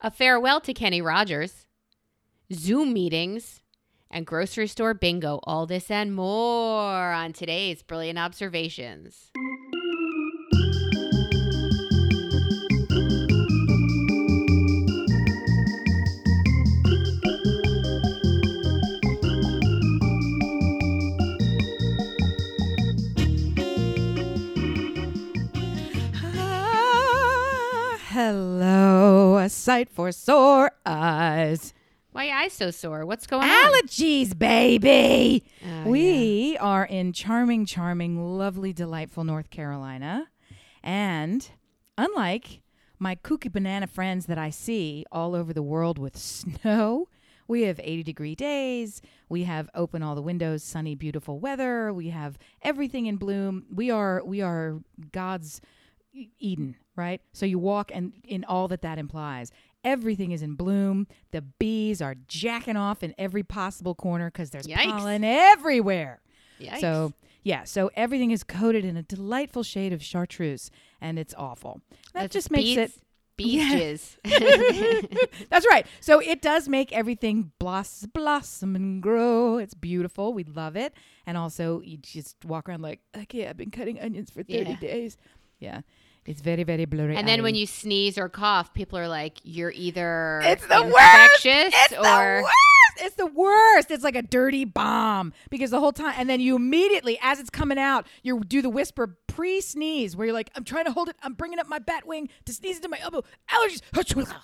a farewell to Kenny Rogers, Zoom meetings, and grocery store bingo. All this and more on today's Brilliant Observations. Sight for sore eyes. Why your eyes so sore? What's going on? Allergies, baby. Oh, we are in charming, charming, lovely, delightful North Carolina. And unlike my kooky banana friends that I see all over the world with snow, we have 80 degree days. We have open all the windows, sunny, beautiful weather. We have everything in bloom. We are we are God's Eden, right? So you walk and in all that that implies. Everything is in bloom. The bees are jacking off in every possible corner because there's Yikes. pollen everywhere. Yikes. So yeah, so everything is coated in a delightful shade of chartreuse, and it's awful. That That's just makes bees, it. bees Yeah. That's right. So it does make everything blossom, blossom and grow. It's beautiful. We love it. And also, you just walk around like, okay, I've been cutting onions for 30 Yeah. days. Yeah. It's very, very blurry. and then when you sneeze or cough, people are like, "You're either It's the worst. infectious It's or the worst. It's the worst. It's like a dirty bomb because the whole time, and then you immediately, as it's coming out, you do the whisper pre-sneeze where you're like, "I'm trying to hold it. I'm bringing up my bat wing to sneeze into my elbow. Allergies."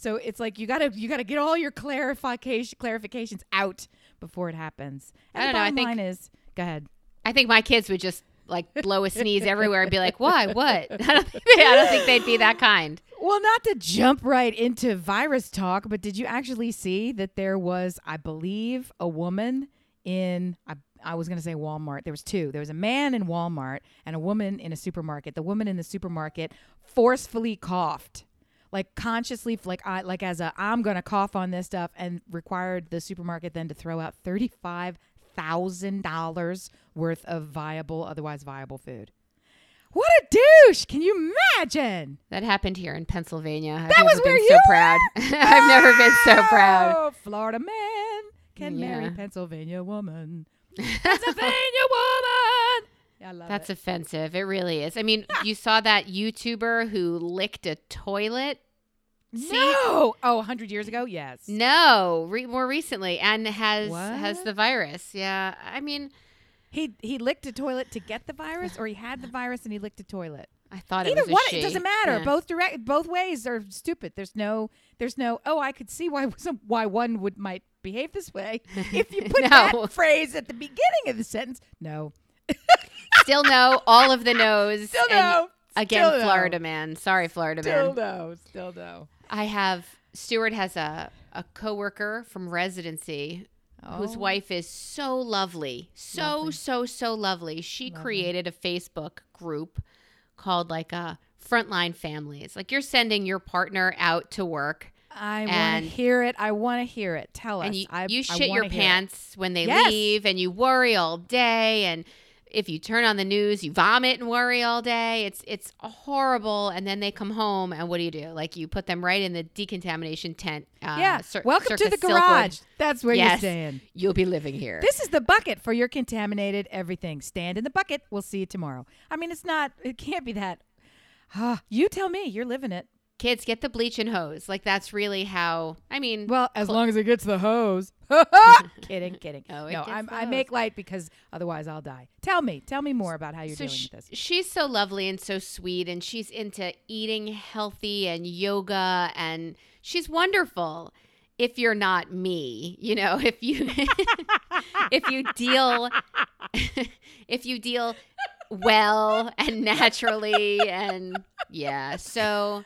So it's like you gotta you gotta get all your clarification clarifications out before it happens. And I don't know, I think- line is, go ahead. I think my kids would just like blow a sneeze everywhere and be like, "Why? What?" I don't think I don't think they'd be that kind. Well, not to jump right into virus talk, but did you actually see that there was, I believe, a woman in, I, I was going to say Walmart. There was two. There was a man in Walmart and a woman in a supermarket. The woman in the supermarket forcefully coughed. Like consciously, like I, like as a, I'm gonna cough on this stuff, and required the supermarket then to throw out thirty five thousand dollars worth of viable, otherwise viable food. What a douche! Can you imagine? That happened here in Pennsylvania. I've That never was been where so you proud. I've never been so oh, proud. Oh, Florida man can marry Pennsylvania woman. Pennsylvania woman. Yeah, I love That's it. offensive. It really is. I mean, you saw that YouTuber who licked a toilet seat? no. Oh, 100 years ago? Yes. No, re- more recently, and has has the virus. Yeah, I mean, He he licked a toilet to get the virus, or he had the virus and he licked a toilet. I thought it Either was a one, she. it doesn't matter. Yeah. Both direct, both ways are stupid. There's no, there's no. Oh, I could see why some why one would might behave this way if you put No. that phrase at the beginning of the sentence. No, Still no. All of the no's. still no. Again, Still no. Florida man. Sorry, Florida Still man. Still no. Still no. I have Stuart has a a coworker from residency whose Oh. wife is so lovely, so Lovely. so so lovely. She Lovely. created a Facebook group called like a Frontline Families. Like you're sending your partner out to work, I want to hear it. I want to hear it. Tell us. and you, I, you shit your wanna hear it. pants when they Yes. leave, and you worry all day, and if you turn on the news, you vomit and worry all day. It's it's horrible, and then they come home, and what do you do? Like you put them right in the decontamination tent. Uh, Yeah. cir- Welcome to the Silkwood. garage. That's where you're staying. You'll be living here. This is the bucket for your contaminated everything. Stand in the bucket. We'll see you tomorrow. I mean, it's not. It can't be that. Ah, you tell me. You're living it. Kids get the bleach and hose. Like that's really how. I mean, Well, as Cl- long as it gets the hose. kidding, kidding. Oh, it no, I'm, I make light because otherwise I'll die. Tell me. Tell me more about how you're so dealing sh- with this. she's so lovely and so sweet, and she's into eating healthy and yoga, and she's wonderful. If you're not me, you know, if you if you deal if you deal well and naturally, and yeah, so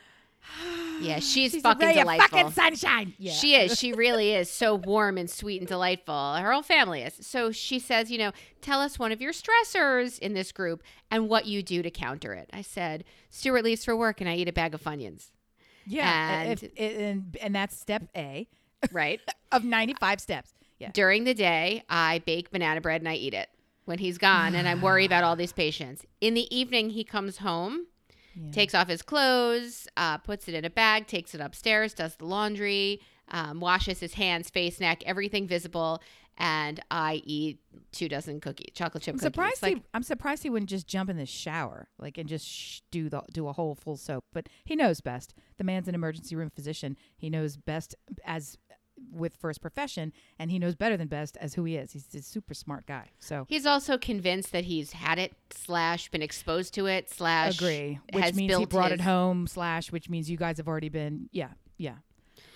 yeah, she's, She's fucking delightful. fucking sunshine. Yeah. She is. She really is so warm and sweet and delightful. Her whole family is. So she says, you know, tell us one of your stressors in this group and what you do to counter it. I said, Stuart leaves for work and I eat a bag of Funyuns. Yeah. And- if- and, and that's step A Right? of 95 steps. Yeah. During the day, I bake banana bread and I eat it when he's gone and I worry about all these patients. In the evening, he comes home Yeah. takes off his clothes, uh, puts it in a bag, takes it upstairs, does the laundry, um, washes his hands, face, neck, everything visible, and I eat two dozen cookies, chocolate chip I'm cookies. surprised. Like, he, I'm surprised he wouldn't just jump in the shower, like, and just sh- do the do a whole full soap. But he knows best. The man's an emergency room physician. He knows best as with first profession, and he knows better than best as who he is. He's a super smart guy. So he's also convinced that he's had it slash been exposed to it slash agree, which means he brought it home. Slash, which means you guys have already been. Yeah, yeah.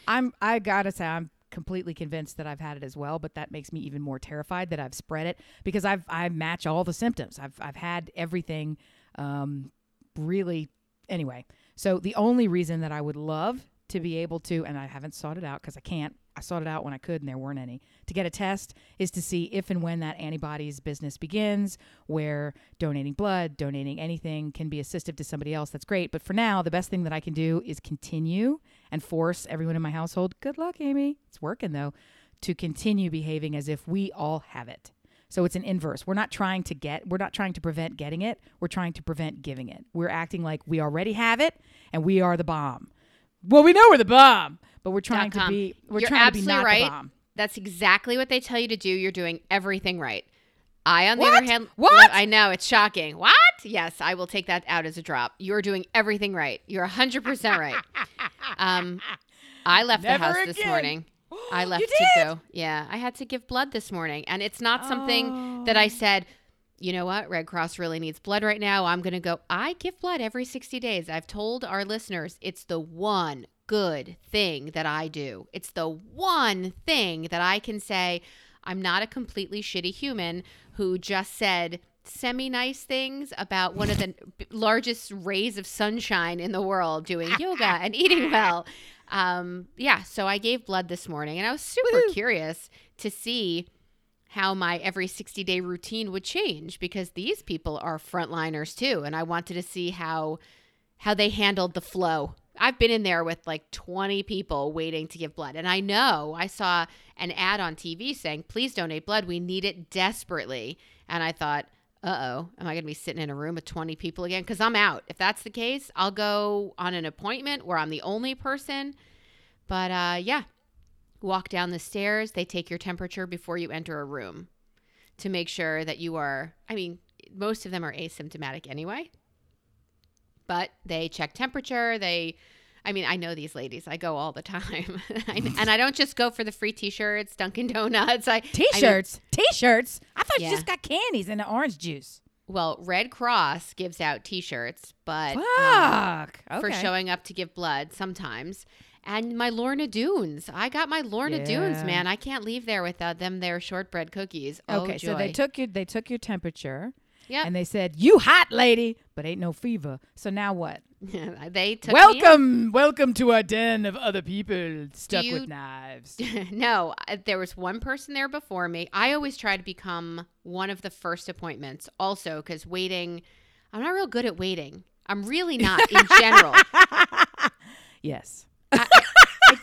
I'm. I gotta say, I'm completely convinced that I've had it as well. But that makes me even more terrified that I've spread it because I've I match all the symptoms. I've I've had everything. Um, really. Anyway, so the only reason that I would love to be able to, and I haven't sought it out because I can't. I sought it out when I could, and there weren't any. To get a test is to see if and when that antibodies business begins, where donating blood, donating anything can be assistive to somebody else. That's great. But for now, the best thing that I can do is continue and force everyone in my household. Good luck, Amy. It's working though. To continue behaving as if we all have it. So it's an inverse. We're not trying to get, we're not trying to prevent getting it. We're trying to prevent giving it. We're acting like we already have it and we are the bomb. Well, we know we're the bomb, but we're trying to be, we're You're trying to be absolutely not right. the bomb. That's exactly what they tell you to do. You're doing everything right. I, on the What? other hand, What? I know it's shocking. What? Yes, I will take that out as a drop. You're doing everything right. You're 100% right. Um, I left Never the house this morning. I left to go. Yeah, I had to give blood this morning, and it's not something that I said. You know what? Red Cross really needs blood right now. I'm going to go. I give blood every 60 days. I've told our listeners it's the one good thing that I do. It's the one thing that I can say I'm not a completely shitty human who just said semi nice things about one of the largest rays of sunshine in the world doing yoga and eating well. Um, yeah, so I gave blood this morning and I was super Woohoo. curious to see how my every 60 day routine would change because these people are frontliners too and I wanted to see how how they handled the flow. I've been in there with like 20 people waiting to give blood and I know I saw an ad on TV saying please donate blood we need it desperately and I thought uh-oh am I going to be sitting in a room with 20 people again cuz I'm out. If that's the case, I'll go on an appointment where I'm the only person. But uh yeah, walk down the stairs. They take your temperature before you enter a room to make sure that you are, I mean, most of them are asymptomatic anyway, but they check temperature. They, I mean, I know these ladies. I go all the time. I- and I don't just go for the free t shirts, Dunkin' Donuts. I, I know- T-shirts, T-shirts. I thought Yeah. you just got candies and the orange juice. well, Red Cross gives out t shirts, but um, Fuck. for showing up to give blood sometimes. And my Lorna Doones. I got my Lorna Doones, man. I can't leave there without them. Their shortbread cookies. Oh, Okay, joy. so they took your they took your temperature Yep. and they said you hot lady, but ain't no fever. So now what? they took me welcome, welcome to a den of other people stuck you- with knives. no, there was one person there before me. I always try to become one of the first appointments, also because waiting. I'm not real good at waiting. I'm really not in general. yes. I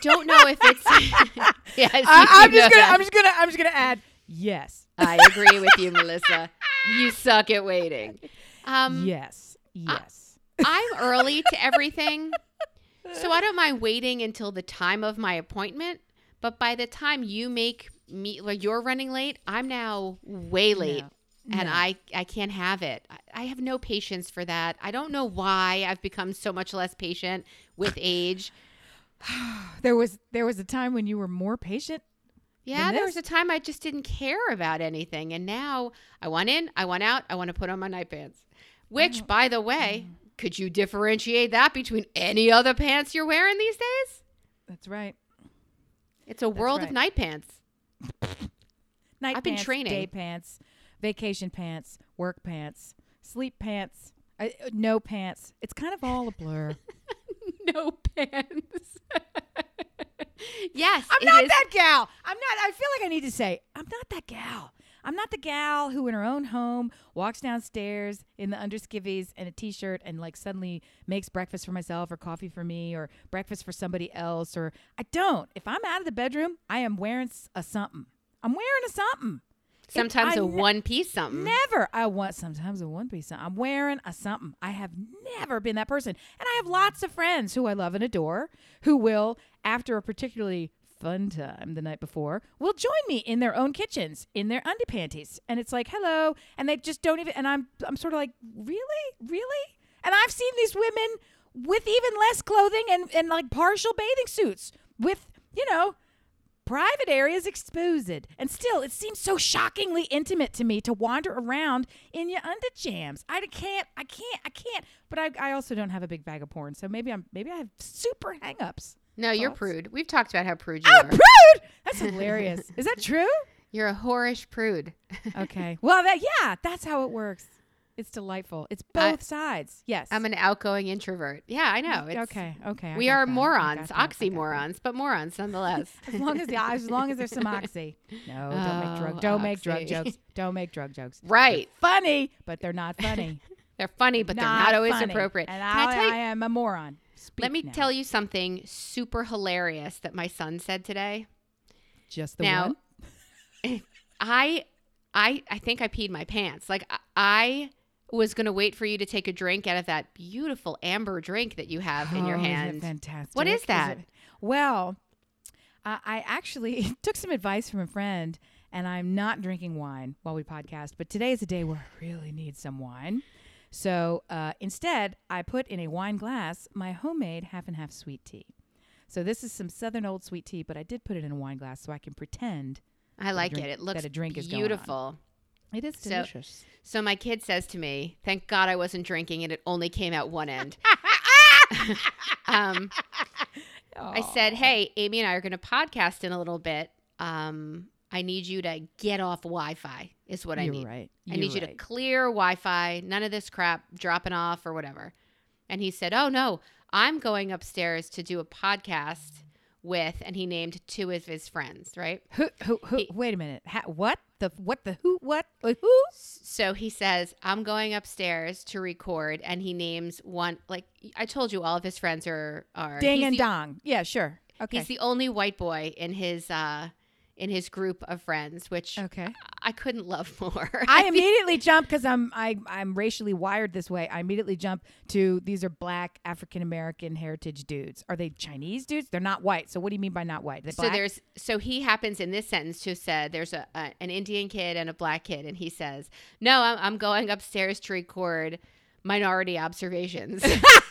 don't know if it's. yes, I, I'm just gonna that. I'm just gonna I'm just gonna add yes. I agree with you, Melissa. You suck at waiting. Um, yes. Yes. I'm early to everything, so I don't mind waiting until the time of my appointment. But by the time you make me, like you're running late, I'm now way late. No. and No. I I can't have it. I, I have no patience for that. I don't know why I've become so much less patient with age. there was there was a time when you were more patient. Yeah, there was a time I just didn't care about anything, and now I want in, I want out, I want to put on my night pants. Which, by the way, could you differentiate that between any other pants you're wearing these days? That's right. It's a world of right. night pants. Night I've been pants, training. day pants, vacation pants, work pants, sleep pants, uh, uh, no pants. It's kind of all a blur. no pants. yes, I'm not is- that gal. I'm not. I feel like I need to say I'm not that gal. I'm not the gal who, in her own home, walks downstairs in the underskivvies and a t-shirt and like suddenly makes breakfast for myself or coffee for me or breakfast for somebody else. Or I don't. If I'm out of the bedroom, I am wearing s- a something. I'm wearing a something. Sometimes a ne- one piece something. Never. I want sometimes a one piece. Something. I'm wearing a something. I have never been that person. And I have lots of friends who I love and adore who will, after a particularly fun time the night before, will join me in their own kitchens in their underpanties. And it's like, hello. And they just don't even and I'm I'm sort of like, really? Really? And I've seen these women with even less clothing and, and like partial bathing suits with, you know, private areas exposed. And still, it seems so shockingly intimate to me to wander around in your underjams. I can't, I can't, I can't. But I, I also don't have a big bag of porn, so maybe I'm, maybe I have super hangups. no, you're prude. We've talked about how prude you Oh, are. prude! That's hilarious. Is that true? You're a whorish prude. Okay. Well, that yeah, that's how it works. It's delightful. It's I- both sides. Yes. I'm an outgoing introvert. Yeah, I know. It's, okay. Okay. I We are that. Morons, got that. I got that. oxymorons, but morons nonetheless. As long as the as long as there's some oxy. No, don't make Oh, drug don't make drug jokes. Don't make drug jokes. right. Funny, but they're not funny. They're funny, but they're not always funny. appropriate. And Can I, tell you, I am a moron. let me now. tell you something super hilarious that my son said today. Just the now, one. I, I, I think I peed my pants. Like I- Was gonna wait for you to take a drink out of that beautiful amber drink that you have in your Oh, isn't hand. fantastic. What is it- that? well, I I actually took some advice from a friend, and I'm not drinking wine while we podcast. But today is a day where I really need some wine. So uh, instead, I put in a wine glass my homemade half and half sweet tea. So this is some Southern Old sweet tea, but I did put it in a wine glass so I can pretend I like drink- it. It that a drink is going on. It is delicious. So my kid says to me, "Thank God I wasn't drinking and it only came out one end." um, I said, "Hey, Amy and I are going to podcast in a little bit. Um, I need you to get off Wi-Fi. Is what I You're need. right. I need you to clear Wi-Fi. None of this crap dropping off or whatever." And he said, "Oh no, I'm going upstairs to do a podcast with," and he named two of his friends. Right. Who, who, who, He- wait a minute. Ha, what the what the who what like, who? So he says, I'm going upstairs to record, and he names one. Like I told you, all of his friends are are Ding and the, dong. Yeah, sure. Okay. He's the only white boy in his uh in his group of friends, which okay. I couldn't love more. I immediately jump because I'm I I'm racially wired this way. I immediately jump to these are black African American heritage dudes. Are they Chinese dudes? They're not white. So what do you mean by not white? So there's so he happens in this sentence to have said there's a, a an Indian kid and a black kid, and he says, "No, I'm, I'm going upstairs to record minority observations."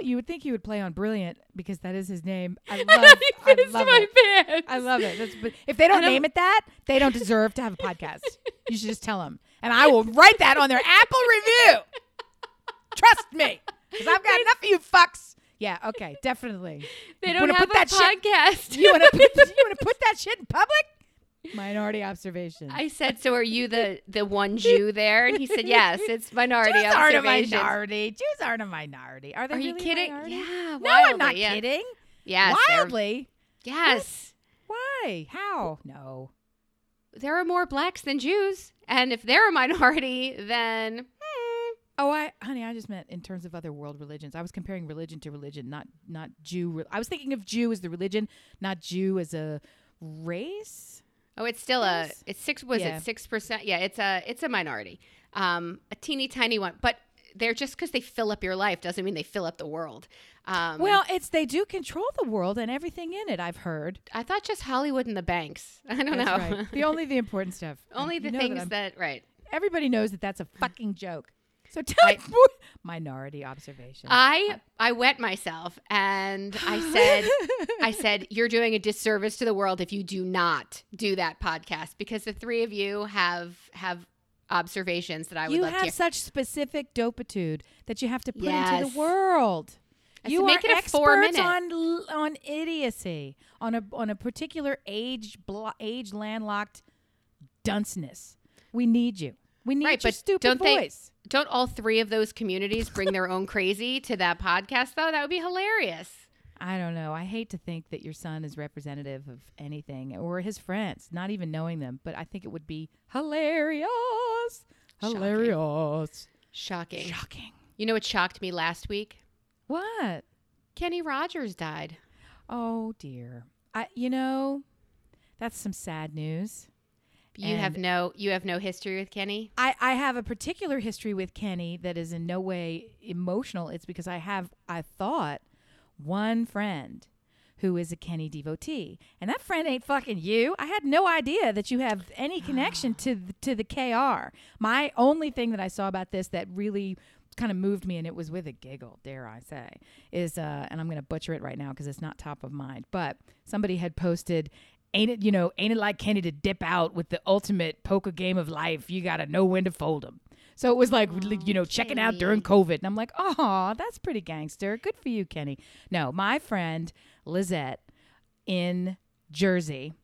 you would think he would play on Brilliant because that is his name. I love, I love my it. pants. I love it. That's, but if they don't And I'm- name it that, they don't deserve to have a podcast. you should just tell them, and I will write that on their Apple review. Trust me, because I've got enough of you fucks. Yeah. Okay. Definitely. They don't wanna have put a that shit- podcast. You want to put you want to put that shit in public? Minority observation. I said, "So are you the the one Jew there?" And he said, "Yes, it's minority Jews aren't a minority. Jews aren't a minority. Are they? Are you really a kidding? minority? Yeah, No, I'm not yeah. kidding. Yes, Wildly. yes. Why? How? No. There are more blacks than Jews, and if they're a minority, then hmm, Oh, I, honey, I just meant in terms of other world religions. I was comparing religion to religion, not not Jew. I was thinking of Jew as the religion, not Jew as a race. Oh, it's still a it's six. Was Yeah. it six percent? Yeah, it's a it's a minority, um, a teeny tiny one. But they're just because they fill up your life doesn't mean they fill up the world. Um, Well, it's they do control the world and everything in it. I've heard. I thought just Hollywood and the banks. I don't That's know. right. The only the important stuff. Only the things I'm- that right. everybody knows that that's a fucking joke. So tell I- me minority observation. I I wet myself and I said I said you're doing a disservice to the world if you do not do that podcast because the three of you have have observations that I would you love have to hear. such specific dopitude that you have to put into the world. You make are it a four minute. on on idiocy, on a on a particular age blo- age landlocked dunceness. We need you. We need Right, your but stupid don't they- voice. Don't all three of those communities bring their own crazy to that podcast though? That would be hilarious. I don't know. I hate to think that your son is representative of anything or his friends, not even knowing them. But I think it would be hilarious. Shocking. Hilarious. Shocking. Shocking. You know what shocked me last week? What? Kenny Rogers died. Oh dear. I you know, That's some sad news. You have no you have no history with Kenny. I, I have a particular history with Kenny that is in no way emotional. It's because I have, I thought, one friend who is a Kenny devotee, and that friend ain't fucking you. I had no idea that you have any connection to the, to the KR. My only thing that I saw about this that really kind of moved me, and it was with a giggle, dare I say, is, uh, and I'm going to butcher it right now because it's not top of mind, but somebody had posted. Ain't it, you know, ain't it like Kenny to dip out with the ultimate poker game of life? You got to know when to fold 'em. So it was like, you know, checking out during COVID. And I'm like, oh, that's pretty gangster. Good for you, Kenny. No, my friend Lizette in Jersey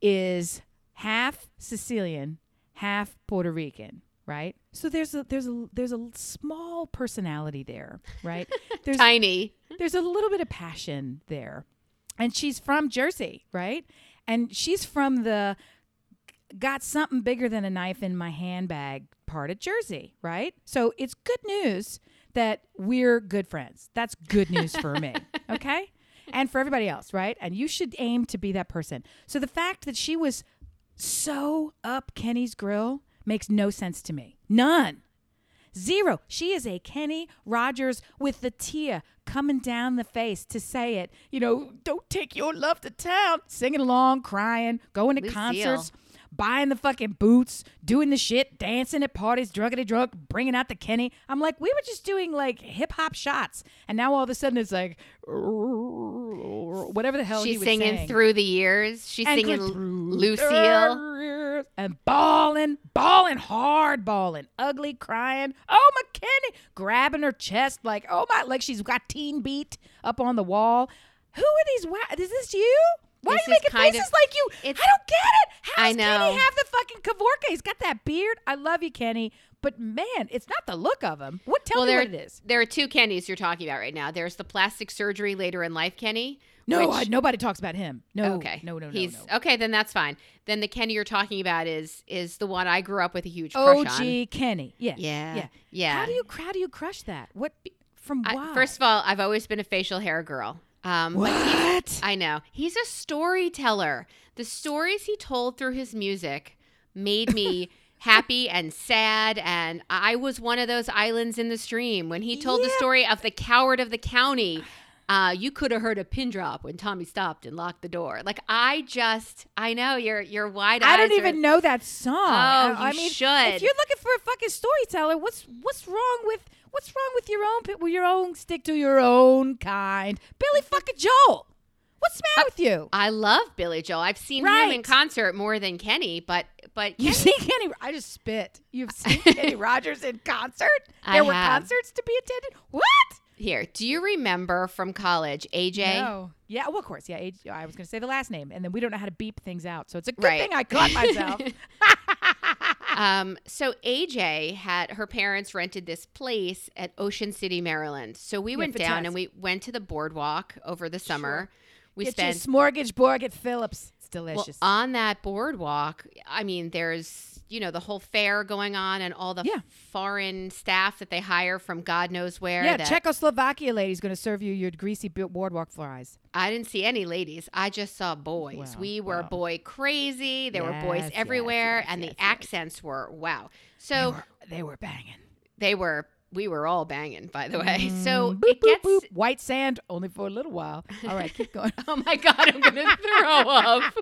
is half Sicilian, half Puerto Rican, right? So there's a there's a there's a small personality there, right? There's Tiny. there's a little bit of passion there. And she's from Jersey, right? And she's from the got something bigger than a knife in my handbag part of Jersey, right? So it's good news that we're good friends. That's good news for me, okay? And for everybody else, right? And you should aim to be that person. So the fact that she was so up Kenny's grill makes no sense to me. None. Zero. She is a Kenny Rogers with the tear coming down the face to say it. You know, don't take your love to town. Singing along, crying, going to Lucille. concerts, buying the fucking boots, doing the shit, dancing at parties, druggity drug, bringing out the Kenny. I'm like, we were just doing like hip hop shots, and now all of a sudden it's like whatever the hell he She's singing through the years. She's And singing Lucille. and bawling, bawling hard, bawling, ugly, crying. Oh, McKinney, grabbing her chest like oh my, like she's got teen beat up on the wall. Who are these? Is this you? Why This are you making faces of- like you? I don't get it. How does Kenny have the fucking Kavorka? He's got that beard. I love you, Kenny, but man, it's not the look of him. What? Tell well, me there, what it is. there are two Kennys you're talking about right now. There's the plastic surgery later in life Kenny. No, which- I, nobody talks about him. No, okay. no, no, no, He's no. okay. Then that's fine. Then the Kenny you're talking about is is the one I grew up with a huge crush OG on. Kenny. Yeah, Yeah, yeah, yeah. How do you how do you crush that? What from I- first of all, I've always been a facial hair girl. Um, what? I know. He's a storyteller. The stories he told through his music made me happy and sad. And I was one of those islands in the stream when he told the story of the coward of the county. Uh, you could have heard a pin drop when Tommy stopped and locked the door. Like I just, I know you're you're wide. I don't are- even know that song. Oh, I, you I mean, should. If you're looking for a fucking storyteller, what's what's wrong with what's wrong with your own pe- with your own stick to your own kind? Billy fucking Joel. What's the matter with you? I love Billy Joel. I've seen him in concert more than Kenny, but but You've Kenny, seen Kenny. I just spit. You've seen Kenny Rogers in concert. I There were have. concerts to be attended. What? here. Do you remember from college, AJ? No. Yeah. Well, of course. Yeah. Age, I was going to say the last name, and then we don't know how to beep things out, so it's a good Right. thing I caught myself. Um, so AJ had her parents rented this place at Ocean City, Maryland. So we Yeah, went down and we went to the boardwalk over the summer. We Get spent smorgasbord at Phillips. It's well, delicious. on that boardwalk. I mean, there's you know the whole fair going on and all the Yeah. foreign staff that they hire from God knows where. yeah, that- Czechoslovakia lady's going to serve you your greasy boardwalk fries. I didn't see any ladies. I just saw boys. Well, we were well. boy crazy. There were boys Yes, yes, everywhere, yes, and yes, the yes. accents were wow. They So were, they were banging. they were. We were all banging, by the way. So Mm, boop, it gets. boop. white sand only for a little while. All right, keep going. Oh my god, I'm gonna throw up.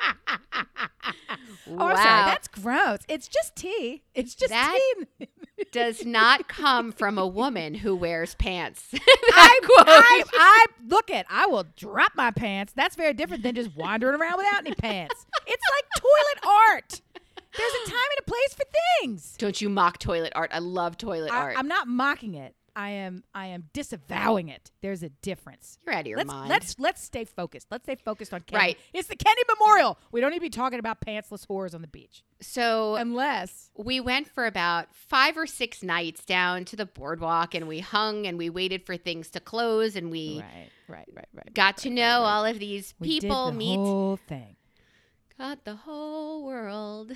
Oh, wow. That's gross. It's just tea. It's just That- tea. does not come from a woman who wears pants. I, quote. I, I look at. I will drop my pants. That's very different than just wandering around without any pants. It's like toilet art. There's a time and a place for things. Don't you mock toilet art? I love toilet I, art. I'm not mocking it. I am. I am disavowing it. There's a difference. You're out of your let's, mind. Let's let's stay focused. Let's stay focused on Kenny. Right. It's the Kenny Memorial. We don't need to be talking about pantsless whores on the beach, so unless we went for about five or six nights down to the boardwalk and we hung and we waited for things to close and we right, right, right, right. got right, to know right, all of these people. We did the meet whole thing. got the whole world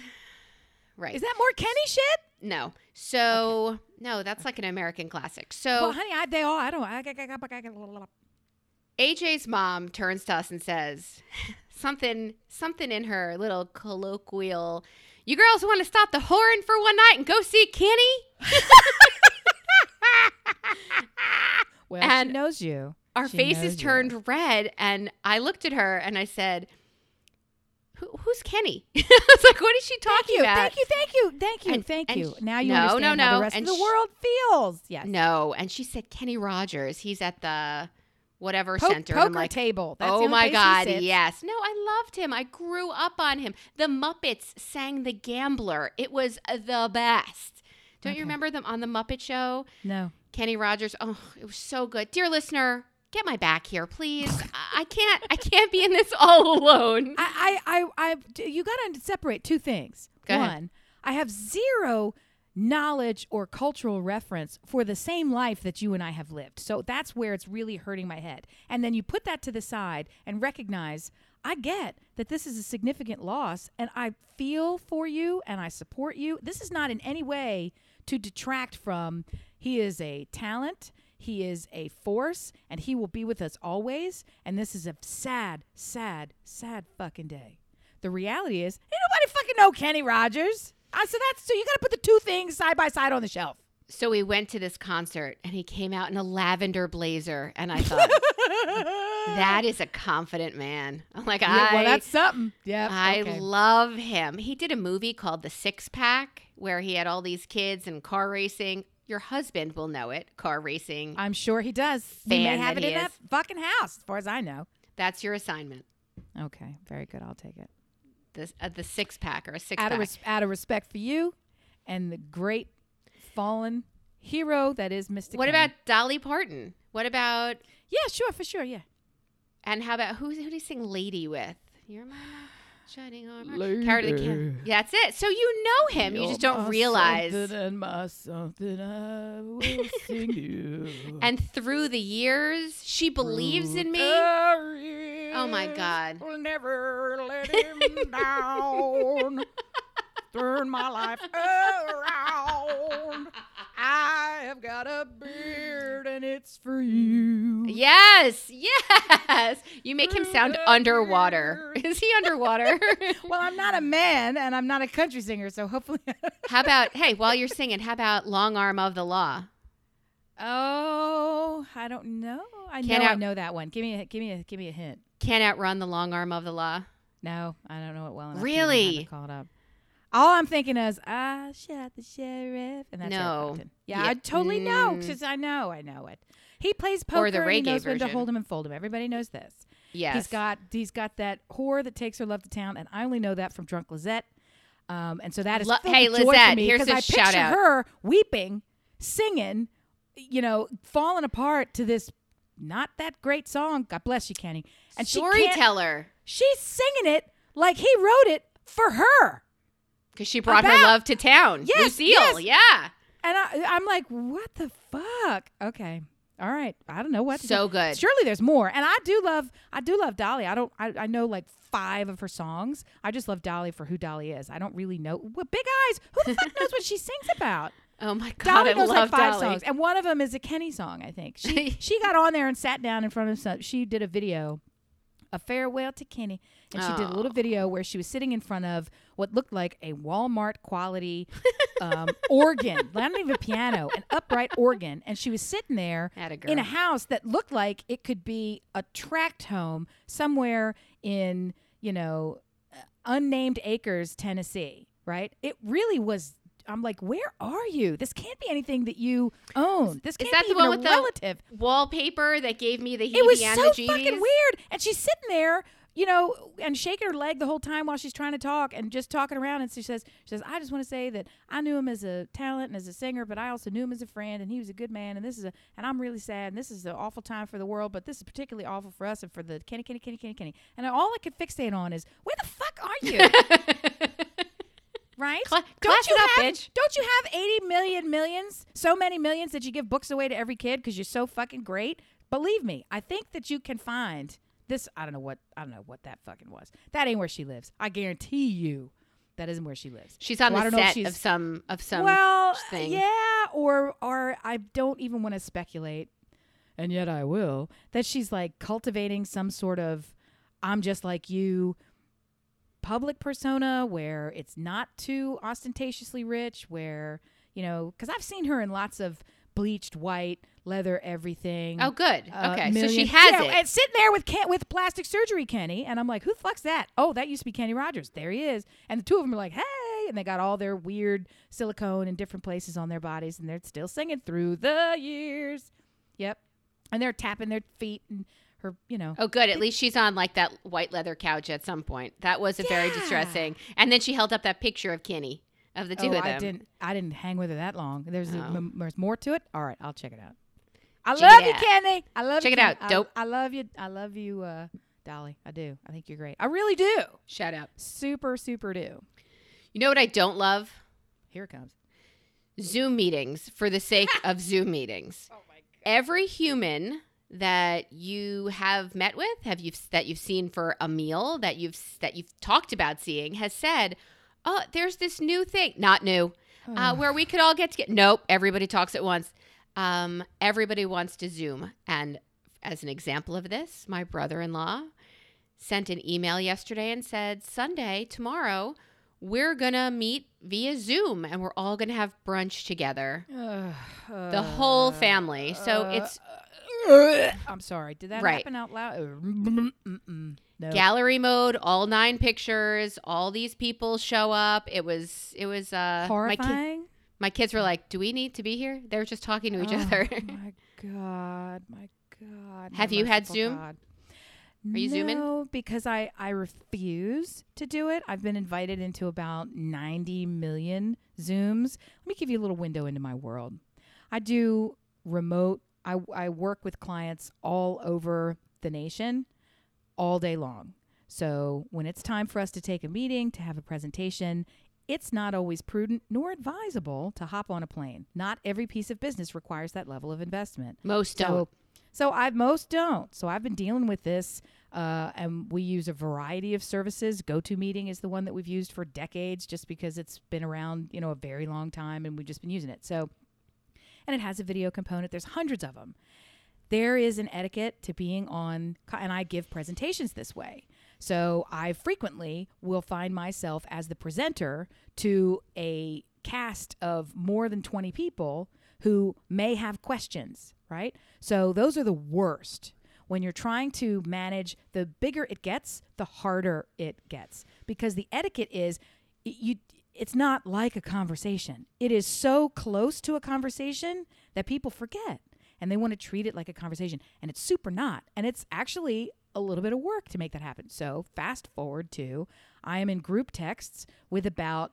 right Is that more Kenny shit? no so no that's like an american classic so well, honey, I, they all. I don't. I, I, AJ's mom turns to us and says something something in her little colloquial you girls want to stop the horn for one night and go see Kenny? Well, And she knows you. Our She faces knows you. turned red and I looked at her and I said, who's Kenny? I was like, what is she talking Thank you, about? thank you, thank you, thank you, And- thank and you. Now you no, understand no, how the rest and of the sh- world feels. Yes. No, and she said Kenny Rogers. He's at the whatever Po- center. poker like, table. That's oh my god, yes. No, I loved him. I grew up on him. The Muppets sang The Gambler. It was the best. Don't Okay. you remember them on the Muppet Show? No. Kenny Rogers. Oh, it was so good. Dear listener, get my back here, please. I- I can't. I can't be in this all alone. I, I, I, you got to separate two things. Go One, ahead. I have zero knowledge or cultural reference for the same life that you and I have lived. So that's where it's really hurting my head. And then you put that to the side and recognize I get that this is a significant loss and I feel for you and I support you. This is not in any way to detract from he is a talent, he is a force, and he will be with us always. And this is a sad, sad, sad fucking day. The reality is, ain't nobody fucking know Kenny Rogers. I so that's so you got to put the two things side by side on the shelf. So we went to this concert, and he came out in a lavender blazer, and I thought. That is a confident man. I'm like, Yeah, I, well, that's something. Yeah, I okay. love him. He did a movie called The Six Pack where he had all these kids and car racing. Your husband will know it. Car racing. I'm sure he does. He may have it in that fucking house, as far as I know. That's your assignment. Okay, very good. I'll take it. The uh, the six pack or a six Out pack. of res- out of respect for you and the great fallen hero that is Mr. what about Dolly Parton? What about Yeah, sure, for sure. Yeah. and how about who who do you sing "Lady" with? You're my shining armor. Lady. Carry the can. Yeah, that's it. So you know him. You just don't realize. Something and my something I will sing you. And through the years, she believes in me. Oh my God. Will never let him down. Turn my life around. I have got a beard and it's for you. Yes, yes. You make him sound underwater. Is he underwater? Well, I'm not a man and I'm not a country singer, so hopefully. how about, hey, while you're singing, how about Long Arm of the Law? oh, I don't know. I know Can't I out- know that one. Give me a give me a give me a hint. Can't outrun the long arm of the law. No, I don't know it well enough. Really? even have it called up. All I'm thinking is, I shot the sheriff, and that's No. Yeah, Yeah. I totally know Mm. because I know, I know it. He plays poker. Or the and he reggae knows when to hold him and fold him. Everybody knows this. Yes. He's got he's got that whore that takes her love to town, and I only know that from Drunk Lizette. Um, and so that is Lo- hey, Lizette, here's because a I shout picture out. her weeping, singing, you know, falling apart to this not that great song. God bless you, Kenny. And she Storyteller. she's singing it like he wrote it for her. Because she brought her love to town. Yes, Lucille. yes. Yeah. And I, I'm like, what the fuck? Okay. All right. I don't know what. So do. good. Surely there's more. And I do love, I do love Dolly. I don't, I, I know like five of her songs. I just love Dolly for who Dolly is. I don't really know. Well, Big Eyes. Who the fuck knows what she sings about? Oh my God. Dolly I knows love like five Dolly. songs, and one of them is a Kenny song. I think she she got on there and sat down in front of some. She did a video, a farewell to Kenny, and she did a little video where she was sitting in front of what looked like a Walmart quality um, organ, not even a piano, an upright organ, and she was sitting there Atta in a house that looked like it could be a tract home somewhere in you know uh, unnamed acres tennessee right? It really was i'm like where are you? This can't be anything that you own. This can't that be the even one a with the relative. Wallpaper that gave me the it was so fucking weird. And she's sitting there you know and shaking her leg the whole time while she's trying to talk and just talking around. And she says she says i just want to say that i knew him as a talent and as a singer but i also knew him as a friend and he was a good man and this is a and i'm really sad and this is an awful time for the world but this is particularly awful for us and for the kenny kenny kenny kenny kenny. And all i could fixate on is where the fuck are you? Right? Cla- don't you up, have bitch. don't you have 80 million millions so many millions that you give books away to every kid because you're so fucking great? Believe me i think that you can find this i don't know what i don't know what that fucking was that ain't where she lives i guarantee you that isn't where she lives She's on So the don't know if set of some of some well thing. yeah or or i don't even want to speculate and yet I will. That she's like cultivating some sort of I'm just like you public persona where it's not too ostentatiously rich, where, you know, because I've seen her in lots of bleached white leather everything. Oh, good. uh, okay, so she million- has it. And sitting there with Ken, with plastic surgery, Kenny, and I'm like, who the fuck's that? Oh, that used to be Kenny Rogers. There he is. And the two of them are like, hey, and they got all their weird silicone in different places on their bodies, and they're still singing through the years. Yep. And they're tapping their feet and her, you know. Oh, good. At least she's on like that white leather couch at some point. That was very Yeah. distressing. And then she held up that picture of Kenny, of the two oh, of them. I didn't. I didn't hang with her that long. There's Oh. m- there's more to it. All right, I'll check it out. I Check love you, out. Kenny. I love Check you, it out. I- Dope. I, love you. I love you, uh, Dolly. I do. I think you're great. I really do. Shout out. Super, super do. You know what I don't love? Here it comes. Zoom meetings for the sake of Zoom meetings. Oh my god. Every human that you have met with, have you that you've seen for a meal, that you've that you've talked about seeing, has said, "Oh, there's this new thing, not new, uh, where we could all get together." Nope, everybody talks at once. Um, everybody wants to Zoom, and as an example of this, my brother-in-law sent an email yesterday and said, "Sunday, tomorrow." We're gonna meet via Zoom and we're all gonna have brunch together. The whole family. So it's I'm sorry. Did that Right. happen out loud? No. gallery mode, all nine pictures, all these people show up. It was it was uh Horrifying. My kids were like, "Do we need to be here?" They were just talking to each Oh, other. my god, my god. my Have you had Zoom? God. Are you Zooming? No, because I I refuse to do it. I've been invited into about 90 million Zooms. Let me give you a little window into my world. I do remote. I I work with clients all over the nation all day long. So when it's time for us to take a meeting, to have a presentation, it's not always prudent nor advisable to hop on a plane. Not every piece of business requires that level of investment. Most don't. So, so I most don't. So I've been dealing with this, uh, and we use a variety of services. GoToMeeting is the one that we've used for decades, just because it's been around, you know, a very long time, and we've just been using it. So, and it has a video component. There's hundreds of them. There is an etiquette to being on, and I give presentations this way. So I frequently will find myself as the presenter to a cast of more than 20 people who may have questions, right? So those are the worst. When you're trying to manage, the bigger it gets, the harder it gets because the etiquette is you it's not like a conversation. It is so close to a conversation that people forget and they want to treat it like a conversation and it's super not. And it's actually a little bit of work to make that happen. So, fast forward to I am in group texts with about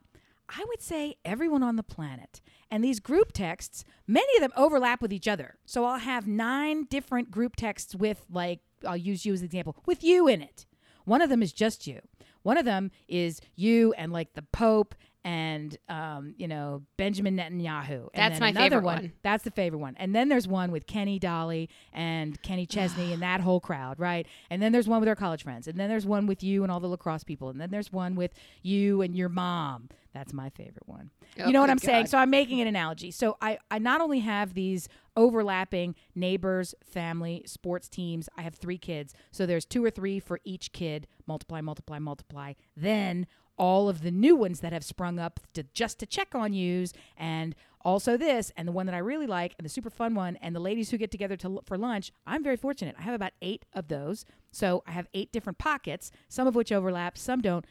I would say everyone on the planet. And these group texts, many of them overlap with each other. So I'll have nine different group texts with, like, I'll use you as an example, with you in it. One of them is just you. One of them is you and like the Pope and um, you know Benjamin Netanyahu. And That's my favorite one. one. That's the favorite one. And then there's one with Kenny Dolly and Kenny Chesney and that whole crowd, right? And then there's one with our college friends. And then there's one with you and all the lacrosse people. And then there's one with you and your mom. That's my favorite one. Oh, you know what I'm saying? So I'm making an analogy. So I, I not only have these overlapping neighbors, family, sports teams, I have three kids. So there's two or three for each kid. Multiply, multiply, multiply. Then all of the new ones that have sprung up to just to check on yous and also this and the one that I really like and the super fun one and the ladies who get together to for lunch I'm very fortunate I have about 8 of those so I have 8 different pockets some of which overlap some don't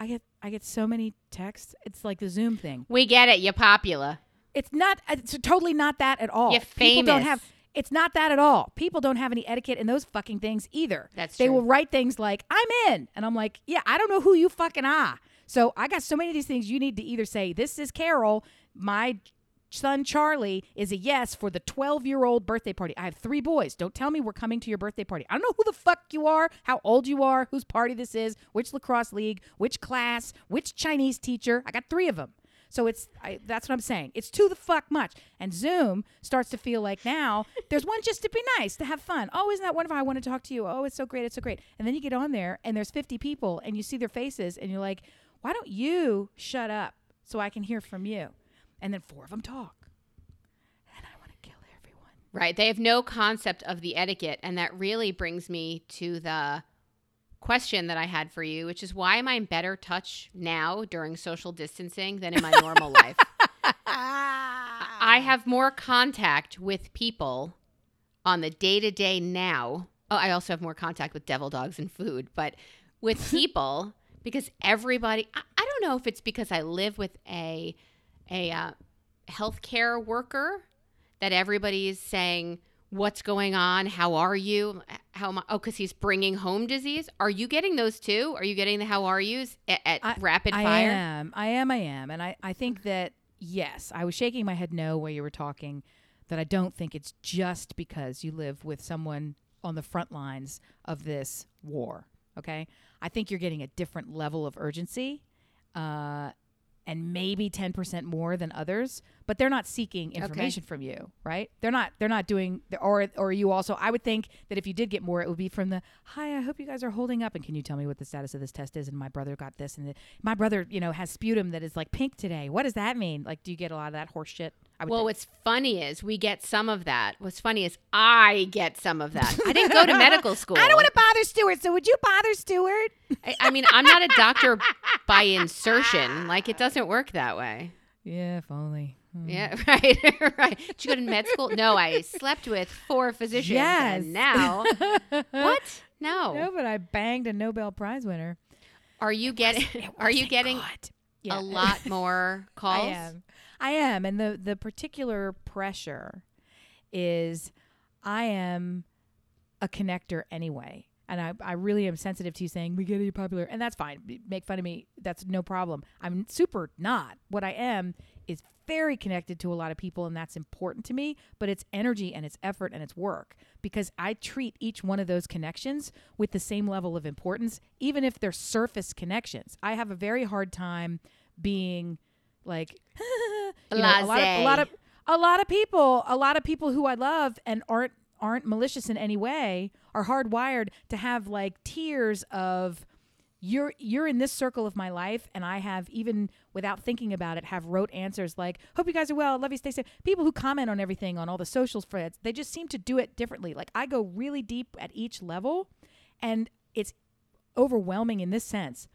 I get I get so many texts it's like the zoom thing we get it. You're popular. it's not it's totally not that at all You're people don't famous. have it's not that at all. People don't have any etiquette in those fucking things either. That's they true. will write things like i'm in and i'm like yeah i don't know who you fucking are. So i got so many of these things you need to either say this is carol. My son charlie is a yes for the 12 year old birthday party. I have three boys. Don't tell me we're coming to your birthday party. I don't know who the fuck you are how old you are whose party this is which lacrosse league which class which chinese teacher. I got three of them so it's I, that's what I'm saying. It's too the fuck much. And Zoom starts to feel like now there's one just to be nice, to have fun. Oh, isn't that wonderful? I want to talk to you. Oh, it's so great. It's so great. And then you get on there and there's 50 people and you see their faces and you're like, why don't you shut up so I can hear from you? And then four of them talk. And I want to kill everyone. Right. They have no concept of the etiquette. And that really brings me to the question that I had for you, which is why am I in better touch now during social distancing than in my normal life? I have more contact with people on the day to day now. Oh, I also have more contact with devil dogs and food, but with people because everybody, I, I don't know if it's because I live with a, a uh, healthcare worker that everybody's saying, what's going on? How are you? How am I? Oh, because he's bringing home disease. Are you getting those too? Are you getting the how are yous at, at I- rapid I fire? I am. I am. I am. And I, I think that, yes, I was shaking my head no while you were talking, that I don't think it's just because you live with someone on the front lines of this war. Okay. I think you're getting a different level of urgency. Uh, and maybe 10% more than others but they're not seeking information from you right they're not they're not doing or or you also i would think that if you did get more it would be from the hi i hope you guys are holding up and can you tell me what the status of this test is and my brother got this and the, my brother you know has sputum that is like pink today what does that mean like do you get a lot of that horse shit I would Well, think. what's funny is we get some of that. What's funny is I get some of that. I didn't go to medical school. i don't want to bother stuart so would you bother stuart I, I mean, I'm not a doctor by insertion. Like, it doesn't work that way. yeah if only Hmm. Yeah, right, right. Did you go to med school? No, I slept with four physicians. Yes. And now, what? No. no but i banged a nobel prize winner Are you getting? Are you getting. Yeah. a lot more calls? I am. I am. And the the particular pressure is I am a connector anyway. And I, I really am sensitive to you saying we get you popular and that's fine. Make fun of me. That's no problem. I'm super not. What I am is very connected to a lot of people and that's important to me, but it's energy and it's effort and it's work because I treat each one of those connections with the same level of importance even if they're surface connections. I have a very hard time being like you know, a lot of a lot of a lot of people a lot of people who I love and aren't aren't malicious in any way are hardwired to have like tiers of you're you're in this circle of my life and I have even without thinking about it have wrote answers like hope you guys are well love you stay safe people who comment on everything on all the social threads they just seem to do it differently like I go really deep at each level and it's overwhelming in this sense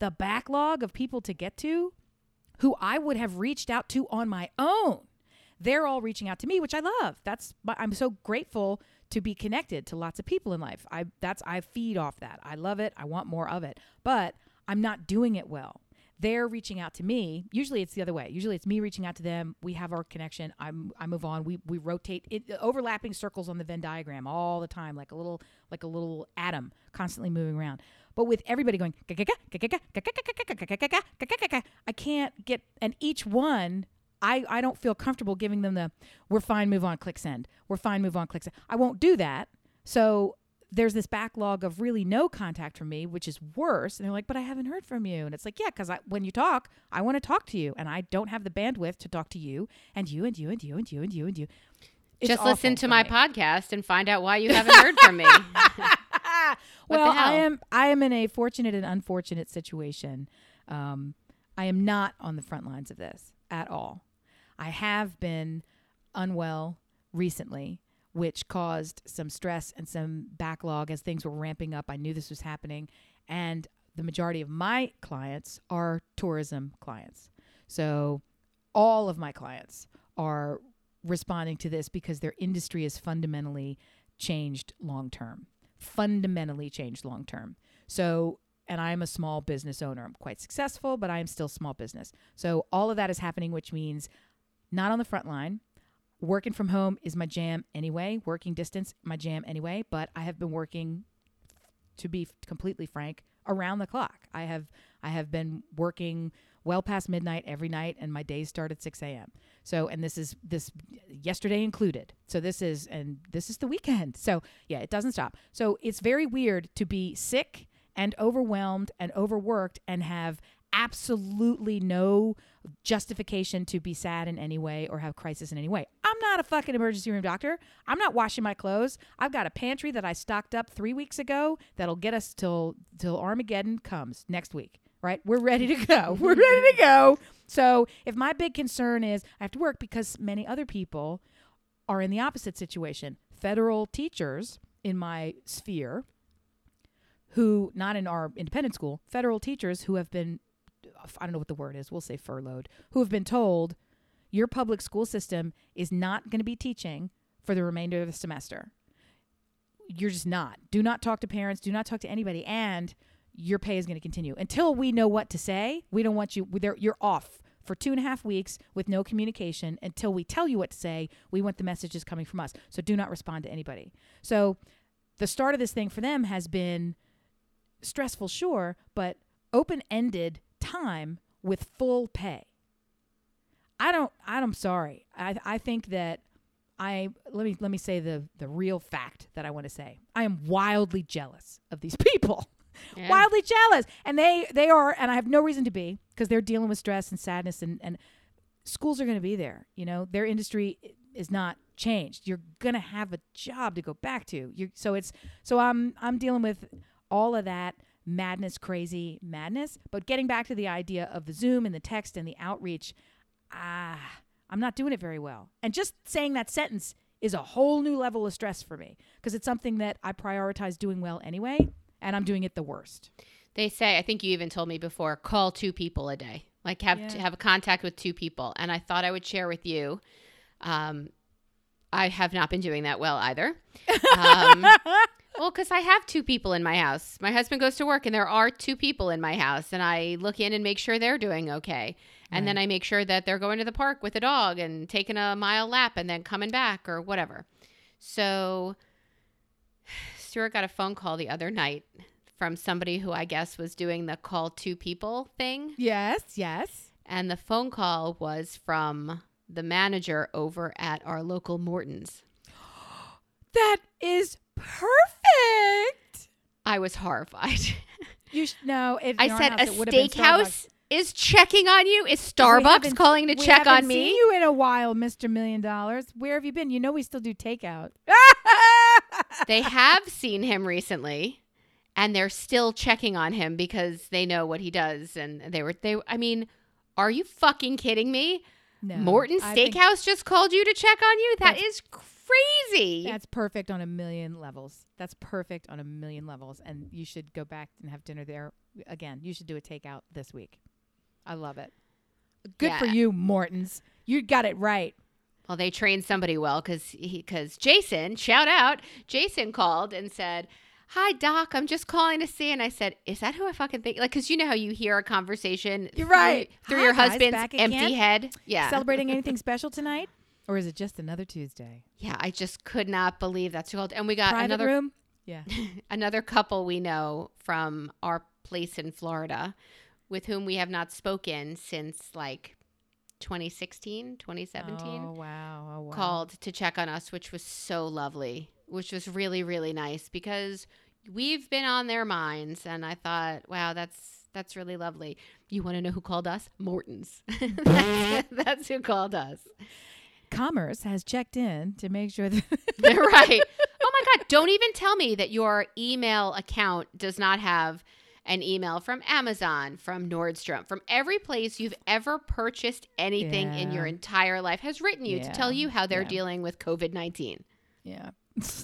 the backlog of people to get to who I would have reached out to on my own. They're all reaching out to me, which I love. That's I'm so grateful to be connected to lots of people in life. I that's I feed off that. I love it. I want more of it. But I'm not doing it well. They're reaching out to me. Usually it's the other way. Usually it's me reaching out to them. We have our connection. I'm I move on. We we rotate it overlapping circles on the Venn diagram all the time like a little like a little atom constantly moving around. But with everybody going, I can't get, and each one, I, I don't feel comfortable giving them the, we're fine, move on, click send. We're fine, move on, click send. I won't do that. So there's this backlog of really no contact from me, which is worse. And they're like, but I haven't heard from you. And it's like, yeah, because when you talk, I want to talk to you. And I don't have the bandwidth to talk to you and you and you and you and you and you and you. It's Just listen to my me. podcast and find out why you haven't heard from me. Well, I am I am in a fortunate and unfortunate situation. Um, I am not on the front lines of this at all. I have been unwell recently, which caused some stress and some backlog as things were ramping up. I knew this was happening, and the majority of my clients are tourism clients. So all of my clients are responding to this because their industry is fundamentally changed long term. Fundamentally changed long term. So, and I'm a small business owner. I'm quite successful, but I am still small business. So, all of that is happening, which means not on the front line. Working from home is my jam anyway. Working distance, my jam anyway. But I have been working, to be completely frank, around the clock. I have I have been working well past midnight every night, and my days start at six a.m. So, and this is this yesterday included. So this is and this is the weekend. So yeah, it doesn't stop. So it's very weird to be sick and overwhelmed and overworked and have absolutely no justification to be sad in any way or have crisis in any way. I'm not a fucking emergency room doctor. I'm not washing my clothes. I've got a pantry that I stocked up 3 weeks ago that'll get us till till Armageddon comes next week. Right? We're ready to go. We're ready to go. So, if my big concern is I have to work because many other people are in the opposite situation. Federal teachers in my sphere who not in our independent school, federal teachers who have been I don't know what the word is, we'll say furloughed, who have been told your public school system is not going to be teaching for the remainder of the semester. You're just not. Do not talk to parents, do not talk to anybody and your pay is going to continue until we know what to say. We don't want you. There, you're off for two and a half weeks with no communication until we tell you what to say. We want the messages coming from us. So do not respond to anybody. So the start of this thing for them has been stressful, sure, but open ended time with full pay. I don't. I'm sorry. I I think that I let me let me say the the real fact that I want to say. I am wildly jealous of these people. Yeah. Wildly jealous. And they they are and I have no reason to be because they're dealing with stress and sadness and and schools are going to be there, you know. Their industry is not changed. You're going to have a job to go back to. You so it's so I'm I'm dealing with all of that madness, crazy madness. But getting back to the idea of the Zoom and the text and the outreach, ah, I'm not doing it very well. And just saying that sentence is a whole new level of stress for me because it's something that I prioritize doing well anyway, and I'm doing it the worst. They say, I think you even told me before, call two people a day. Like have yeah. have a contact with two people. And I thought I would share with you. Um, I have not been doing that well either. Um, well, because I have two people in my house. My husband goes to work, and there are two people in my house, and I look in and make sure they're doing okay. And right. then I make sure that they're going to the park with a dog and taking a mile lap and then coming back or whatever. So Stuart got a phone call the other night from somebody who I guess was doing the call two people thing. Yes, yes. And the phone call was from the manager over at our local Morton's. That is perfect. I was horrified. You sh- no. If I said house, a steakhouse is checking on you. Is Starbucks calling to check on me? Seen you in a while, Mister Million Dollars. Where have you been? You know we still do takeout. they have seen him recently, and they're still checking on him because they know what he does. And they were they. I mean, are you fucking kidding me? No, Morton Steakhouse just called you to check on you. That is crazy. That's perfect on a million levels. That's perfect on a million levels. And you should go back and have dinner there again. You should do a takeout this week. I love it. Good yeah. for you, Morton's. You got it right. Well, they trained somebody well because because Jason, shout out, Jason called and said, "Hi, Doc. I'm just calling to see." And I said, "Is that who I fucking think?" Like, because you know how you hear a conversation. You're right through, through your husband's empty head. Yeah, celebrating anything special tonight? Or is it just another Tuesday? Yeah, I just could not believe that's called. And we got Private another room. Yeah, another couple we know from our place in Florida, with whom we have not spoken since like 2016, 2017. Oh wow. oh wow! Called to check on us, which was so lovely, which was really really nice because we've been on their minds, and I thought, wow, that's that's really lovely. You want to know who called us? Morton's. that's, that's who called us. Commerce has checked in to make sure that right. Oh my God! Don't even tell me that your email account does not have an email from Amazon, from Nordstrom, from every place you've ever purchased anything yeah. in your entire life has written you yeah. to tell you how they're yeah. dealing with COVID nineteen. Yeah.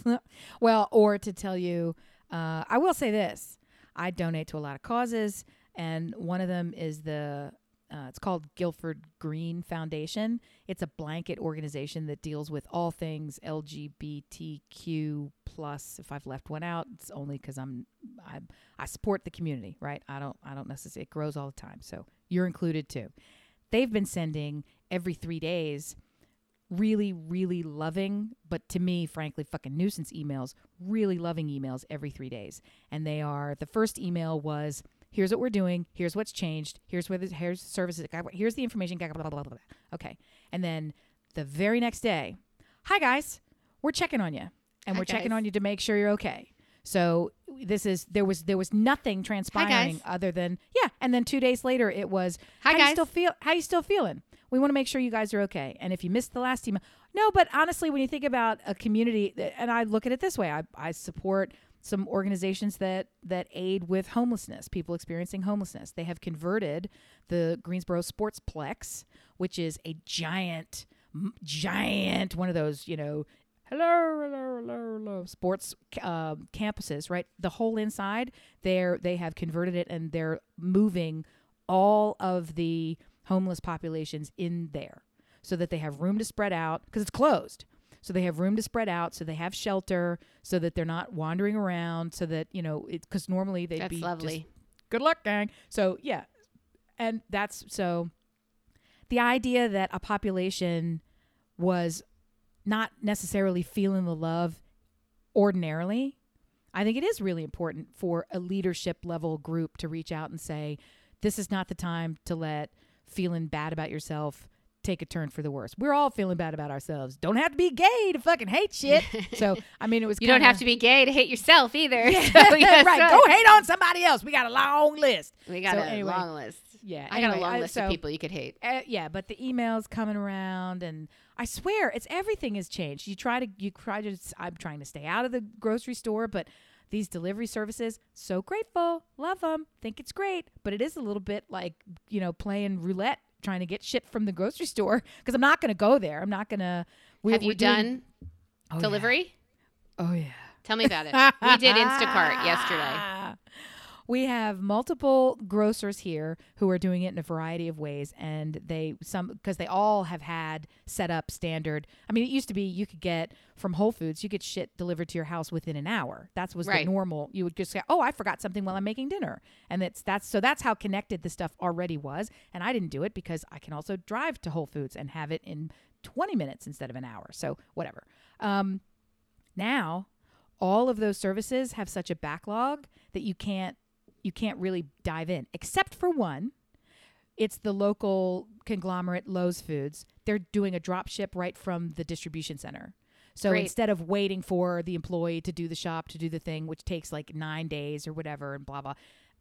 well, or to tell you, uh, I will say this: I donate to a lot of causes, and one of them is the uh, it's called Guilford Green Foundation. It's a blanket organization that deals with all things LGBTQ plus. If I've left one out, it's only because I'm I I support the community, right? I don't I don't necessarily it grows all the time, so you're included too. They've been sending every three days really, really loving, but to me, frankly, fucking nuisance emails, really loving emails every three days. And they are the first email was here's what we're doing. Here's what's changed. Here's where the here's the services. Here's the information. Blah, blah, blah. Okay. And then the very next day, hi guys, we're checking on you, and hi we're guys. checking on you to make sure you're okay. So this is there was there was nothing transpiring other than yeah. And then two days later, it was hi how guys. You still feel how you still feeling? We want to make sure you guys are okay. And if you missed the last email, no. But honestly, when you think about a community, and I look at it this way, I I support some organizations that that aid with homelessness, people experiencing homelessness. They have converted the Greensboro Sportsplex, which is a giant giant one of those, you know, hello, hello, hello, hello, sports uh, campuses, right? The whole inside, they're they have converted it and they're moving all of the homeless populations in there so that they have room to spread out because it's closed. So they have room to spread out, so they have shelter, so that they're not wandering around, so that you know, because normally they'd That's be just, lovely. good luck, gang. So yeah, and that's so. The idea that a population was not necessarily feeling the love ordinarily, I think it is really important for a leadership level group to reach out and say, "This is not the time to let feeling bad about yourself." Take a turn for the worse. We're all feeling bad about ourselves. Don't have to be gay to fucking hate shit. So I mean, it was. You don't have to be gay to hate yourself either. Yeah, So, yes, right. Go hate on somebody else. We got a long list. We got So a anyway, long list. Yeah, I got a long I- list of people you could hate. Uh, yeah, but the emails coming around, and I swear it's everything has changed. You try to, you try to. I'm trying to stay out of the grocery store, but these delivery services, so grateful, love them, think it's great, but it is a little bit like you know playing roulette, trying to get shit from the grocery store because I'm not going to go there. I'm not going to. Have you done Oh, delivery? Oh yeah. Tell me about it. we did Instacart yesterday. We have multiple grocers here who are doing it in a variety of ways, and they some because they all have had set up standard. I mean, it used to be you could get from Whole Foods, you get shit delivered to your house within an hour. That was Right. the normal. You would just say, "Oh, I forgot something while I'm making dinner," and that's that's so that's how connected the stuff already was. And I didn't do it because I can also drive to Whole Foods and have it in 20 minutes instead of an hour. So whatever. Um, now all of those services have such a backlog that you can't you can't really dive in except for one it's the local conglomerate Lowe's Foods. They're doing a drop ship right from the distribution center. So Great. instead of waiting for the employee to do the shop to do the thing, which takes like nine days or whatever, and blah blah.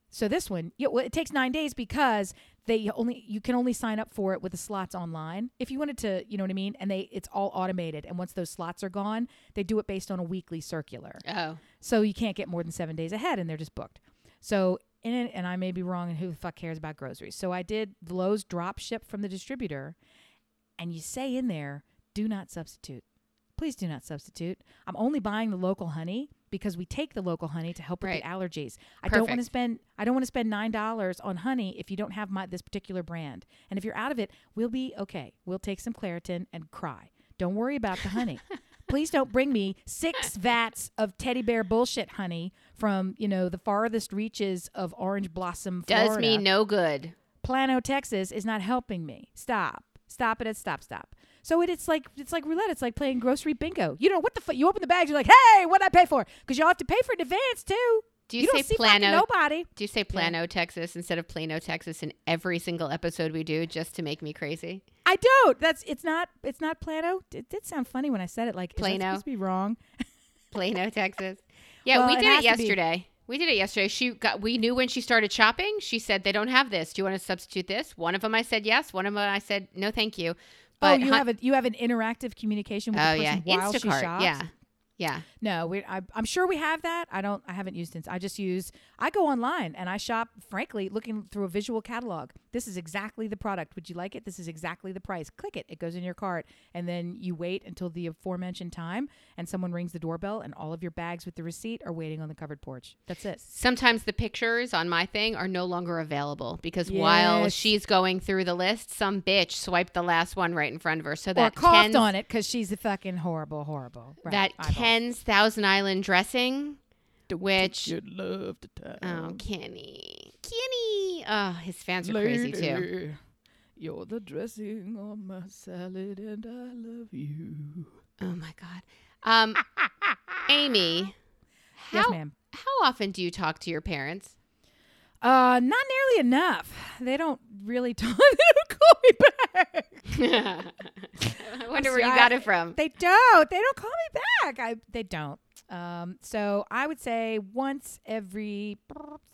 So this one, yeah, well, it takes nine days because they only you can only sign up for it with the slots online. If you wanted to, you know what I mean, and they it's all automated. And once those slots are gone, they do it based on a weekly circular. Oh, So you can't get more than seven days ahead, and they're just booked. So in it, and I may be wrong, and who the fuck cares about groceries? So I did the Lowe's drop ship from the distributor, and you say in there, do not substitute. Please do not substitute. I'm only buying the local honey because we take the local honey to help with Right. the allergies. I don't want to spend I don't want to spend nine dollars on honey if you don't have my this particular brand. And if you're out of it, we'll be okay. We'll take some Claritin and cry. Don't worry about the honey. Please don't bring me six vats of teddy bear bullshit honey from, you know, the farthest reaches of orange blossom Florida. does me no good. Plano, Texas is not helping me. Stop. Stop it. At stop. Stop. So it, it's like it's like roulette. It's like playing grocery bingo. You know what the fuck? You open the bags. You're like, hey, what I pay for? Because y'all have to pay for it in advance too. Do you, don't say Plano? nobody. Do you say Plano, Texas instead of Plano, Texas in every single episode we do just to make me crazy? I don't. That's it's not it's not Plano. It did sound funny when I said it. Like is Plano. supposed to be wrong. Plano, Texas. Yeah, Well, we did it be. yesterday. We did it yesterday. She got. We knew when she started shopping. She said they don't have this. Do you want to substitute this? One of them I said yes. One of them I said no, thank you. oh, But you hun- have a you have an interactive communication with oh the person yeah, while she Instacart. shops. Yeah, yeah. No, we, I, I'm sure we have that. I don't. I haven't used it. I just use. I go online and I shop. Frankly, looking through a visual catalog. This is exactly the product. Would you like it? This is exactly the price. Click it. It goes in your cart, and then you wait until the aforementioned time, and someone rings the doorbell, and all of your bags with the receipt are waiting on the covered porch. That's it. Sometimes the pictures on my thing are no longer available because while she's going through the list, some bitch swiped the last one right in front of her. So Or that coughed Ken's, on it because she's a fucking horrible, horrible. Right. that. Ken's Thousand Island dressing, which You'd love to tell. oh Kenny, Kenny, oh his fans are crazy too. You're the dressing on my salad, and I love you. Oh my god, um, Amy, how yes, ma'am. how often do you talk to your parents? Uh, not nearly enough. They don't really talk. they don't call me back. I wonder where you got it from. They don't. They don't call me back. I. They don't. Um. So I would say once every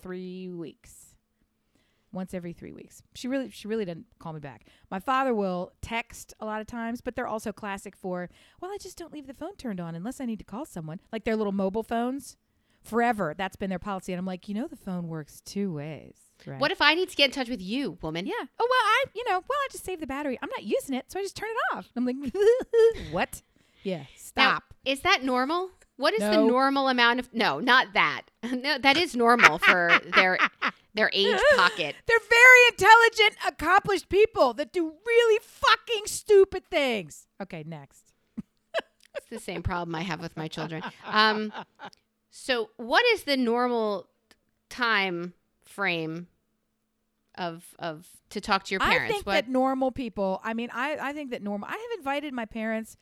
three weeks. Once every three weeks. She really. She really doesn't call me back. My father will text a lot of times, but they're also classic for. Well, I just don't leave the phone turned on unless I need to call someone. Like their little mobile phones. Forever. That's been their policy. And I'm like, you know, the phone works two ways. Right? What if I need to get in touch with you, woman? Yeah. Oh well, I you know, well, I just saved the battery. I'm not using it, so I just turn it off. I'm like, what? Yeah. Now, Stop. is that normal? What is the normal amount of No, not that. No, that is normal for their their age pocket. They're very intelligent, accomplished people that do really fucking stupid things. Okay, next. It's the same problem I have with my children. Um, so, what is the normal time frame of of to talk to your parents? I think what that normal people. I mean, I I think that normal. I have invited my parents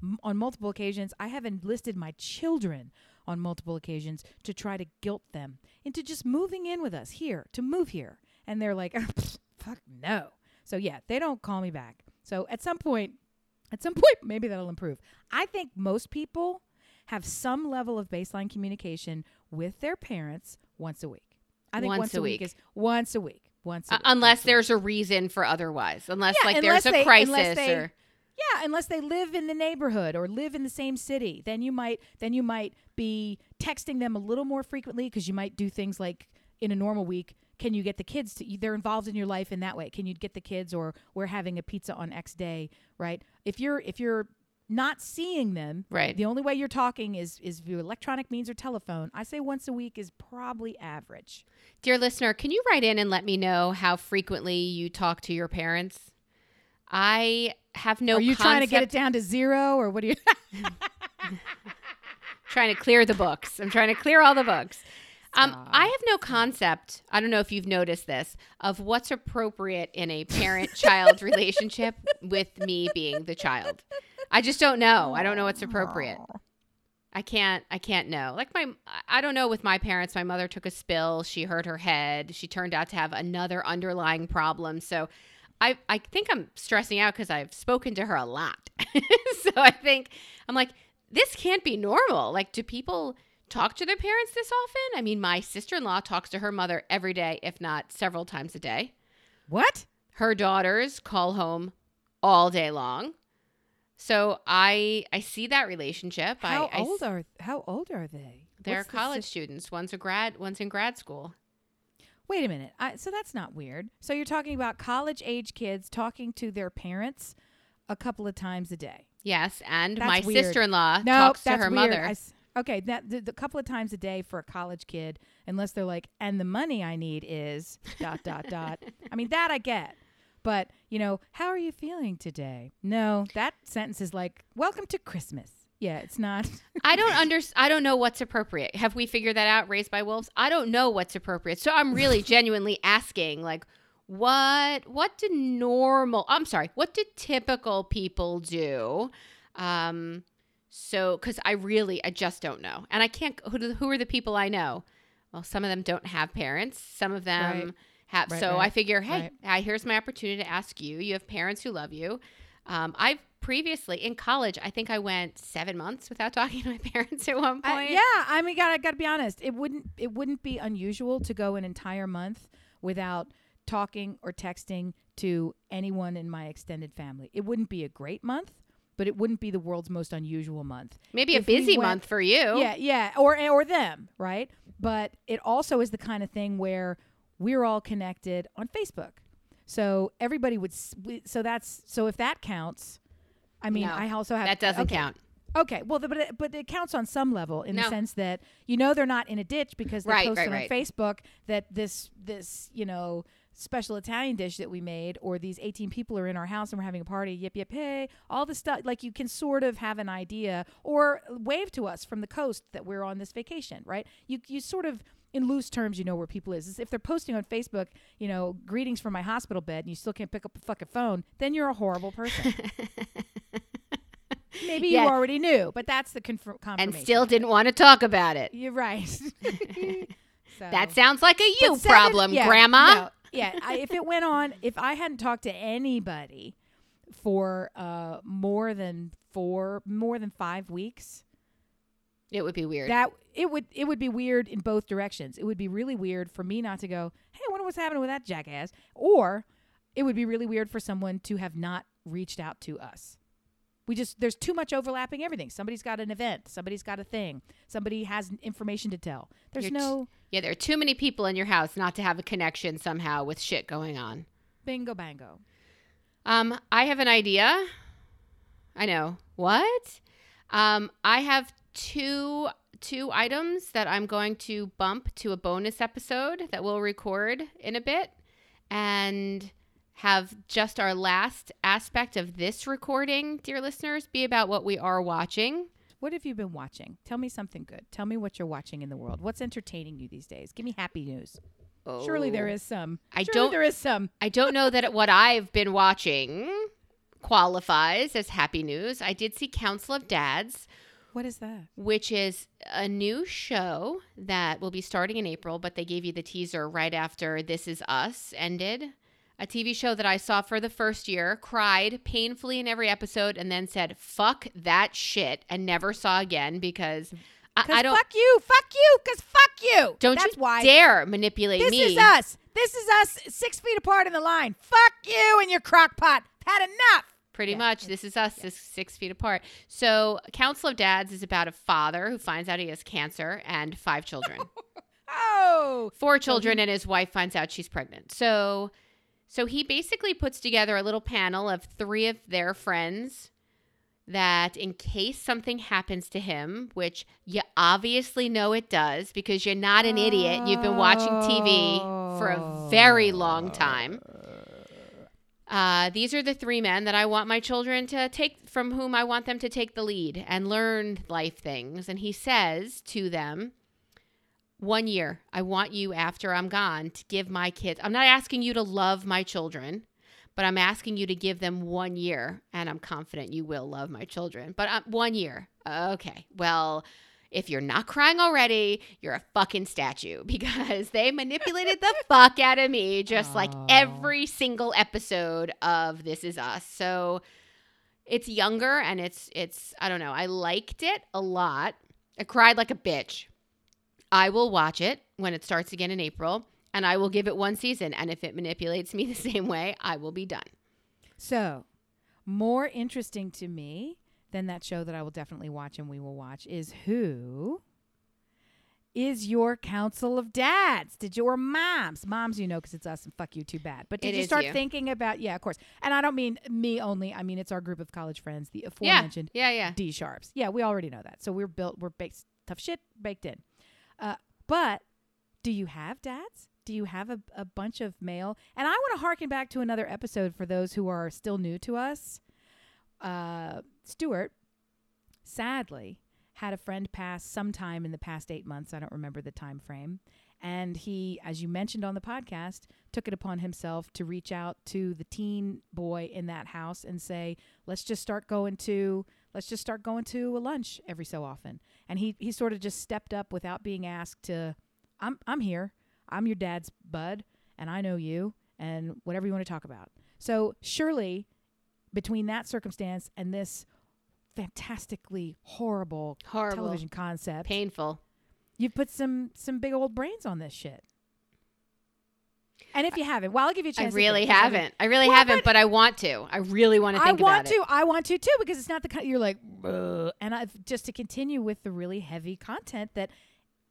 m- on multiple occasions. I have enlisted my children on multiple occasions to try to guilt them into just moving in with us here to move here, and they're like, "Fuck no." So yeah, they don't call me back. So at some point, at some point, maybe that'll improve. I think most people have some level of baseline communication with their parents once a week. I think Once once, a a week. week. is once a week. Once a uh, unless once a week. there's a reason for otherwise. Unless Yeah, like unless there's a they- crisis they- or Yeah, unless they live in the neighborhood or live in the same city, then you might then you might be texting them a little more frequently because you might do things like in a normal week. Can you get the kids to? They're involved in your life in that way. Can you get the kids, or we're having a pizza on X day, right? If you're if you're not seeing them, Right. The only way you're talking is is via electronic means or telephone. I say once a week is probably average. Dear listener, can you write in and let me know how frequently you talk to your parents? I have no Are you trying to get it down to zero, or what are you? trying to clear the books. I'm trying to clear all the books. Um, I have no concept. I don't know if you've noticed this of what's appropriate in a parent-child relationship with me being the child. I just don't know. I don't know what's appropriate. I can't. I can't know. Like my, I don't know. With my parents, my mother took a spill. She hurt her head. She turned out to have another underlying problem. So, I, I think I'm stressing out because I've spoken to her a lot. so I think I'm like, this can't be normal. Like, do people talk to their parents this often? I mean, my sister-in-law talks to her mother every day, if not several times a day. What? Her daughters call home all day long. So I I see that relationship. How I, I old are How old are they? they're What's the college sis- students. One's a grad. One's in grad school. Wait a minute. I, so that's not weird. So you're talking about college age kids talking to their parents a couple of times a day. Yes, and That's my sister-in-law No, talks to her weird. mother. I okay, that the, the couple of times a day for a college kid, unless they're like, and the money I need is dot dot dot. I mean that I get, but you know, how are you feeling today? No, that sentence is like, welcome to Christmas. Yeah, it's not. I don't under I don't know what's appropriate. Have we figured that out? Raised by wolves. I don't know what's appropriate. So I'm really genuinely asking, like, what what do normal? I'm sorry. What do typical people do? Um, so because I really I just don't know, and I can't. Who do, who are the people I know? Well, some of them don't have parents. Some of them Right. Have. Right, so right, I figure, hey, right. uh, here's my opportunity to ask you. You have parents who love you. Um, I've previously in college, I think I went seven months without talking to my parents at one I- point. yeah, I mean, gotta gotta be honest. It wouldn't it wouldn't be unusual to go an entire month without talking or texting to anyone in my extended family. It wouldn't be a great month, but it wouldn't be the world's most unusual month. Maybe a If we busy went- month for you. Yeah, yeah, or or them, right? But it also is the kind of thing where we're all connected on Facebook. So everybody would so that's so if that counts, I mean, No, I also have that doesn't okay. count. Okay, well, the, but it, but it counts on some level in No. the sense that you know they're not in a ditch because they Right, posted right, right. on Facebook that this this you know special Italian dish that we made or these 18 people are in our house and we're having a party yip yip hey all the stuff like you can sort of have an idea or wave to us from the coast that we're on this vacation right you you sort of in loose terms, you know where people is. Is If they're posting on Facebook, you know, greetings from my hospital bed, and you still can't pick up a fucking phone, then you're a horrible person. Maybe Yeah. you already knew, but that's the confir- confirmation. and still didn't want to talk about it. You're right. so. That sounds like a you seven- problem, yeah, Grandma. no, yeah, I, if it went on, if I hadn't talked to anybody for uh, more than four, more than five weeks, It would be weird. that it would it would be weird in both directions. It would be really weird for me not to go, hey, I wonder what's happening with that jackass, or it would be really weird for someone to have not reached out to us. We just there's too much overlapping everything. Somebody's got an event, somebody's got a thing, somebody has information to tell. There's You're t- no Yeah, there are too many people in your house not to have a connection somehow with shit going on. bingo bango. Um, I have an idea. I know. What? Um, I have two two items that I'm going to bump to a bonus episode that we'll record in a bit and have just our last aspect of this recording, dear listeners, be about what we are watching. What have you been watching? Tell me something good. Tell me what you're watching in the world. What's entertaining you these days? Give me happy news. Oh. Surely there Oh. some. I Surely don't- there is some. I don't know that what I've been watching qualifies as happy news. I did see Council of Dads, What is that? which is a new show that will be starting in April, but they gave you the teaser right after This Is Us ended. A TV show that I saw for the first year, cried painfully in every episode, and then said, fuck that shit, and never saw again because I, I don't. fuck you, fuck you, cause fuck you. Don't That's you why. dare manipulate This me. This is us. This is us, six feet apart in the line. Fuck you and your crock pot. Had enough. Pretty Yeah, much. This is us, six, six feet apart. So, Council of Dads is about a father who finds out he has cancer and five children. Oh, Four children, and his wife finds out she's pregnant. So, so he basically puts together a little panel of three of their friends that, in case something happens to him, which you obviously know it does because you're not an idiot. You've been watching TV for a very long time. Oh. Uh, these are the three men that I want my children to take, from whom I want them to take the lead and learn life things. And he says to them, one year, I want you after I'm gone to give my kids, I'm not asking you to love my children, but I'm asking you to give them one year. And I'm confident you will love my children, but uh, one year. Okay. Well, if you're not crying already, you're a fucking statue because they manipulated the fuck out of me just like every single episode of This Is Us. So it's younger and it's it's I don't know. I liked it a lot. I cried like a bitch. I will watch it when it starts again in April and I will give it one season and if it manipulates me the same way, I will be done. So, more interesting to me than that show that I will definitely watch and we will watch is who is your council of dads? Did your moms, moms, you know, because it's us and fuck you, too bad. But did It you start you. thinking about? Yeah, of course. And I don't mean me only. I mean it's our group of college friends, the Yeah. aforementioned Yeah, yeah. D sharps. Yeah, we already know that. So we're built. We're baked tough shit baked in. Uh, but do you have dads? Do you have a, a bunch of male? And I want to harken back to another episode for those who are still new to us. Uh, Stuart, sadly, had a friend pass sometime in the past eight months. I don't remember the time frame. And he, as you mentioned on the podcast, took it upon himself to reach out to the teen boy in that house and say, let's just start going to let's just start going to a lunch every so often. And he he sort of just stepped up without being asked to I'm I'm here. I'm your dad's bud and I know you and whatever you want to talk about. So surely between that circumstance and this fantastically horrible, Horrible. television concept, Painful. you've put some some big old brains on this shit. And if you haven't, well, I'll give you a chance. I really think, haven't. I really Well, haven't, but- but I want to. I really want to I think want about it. I want to. I want to too because it's not the kind you're like. "Ugh." And I've just to continue with the really heavy content that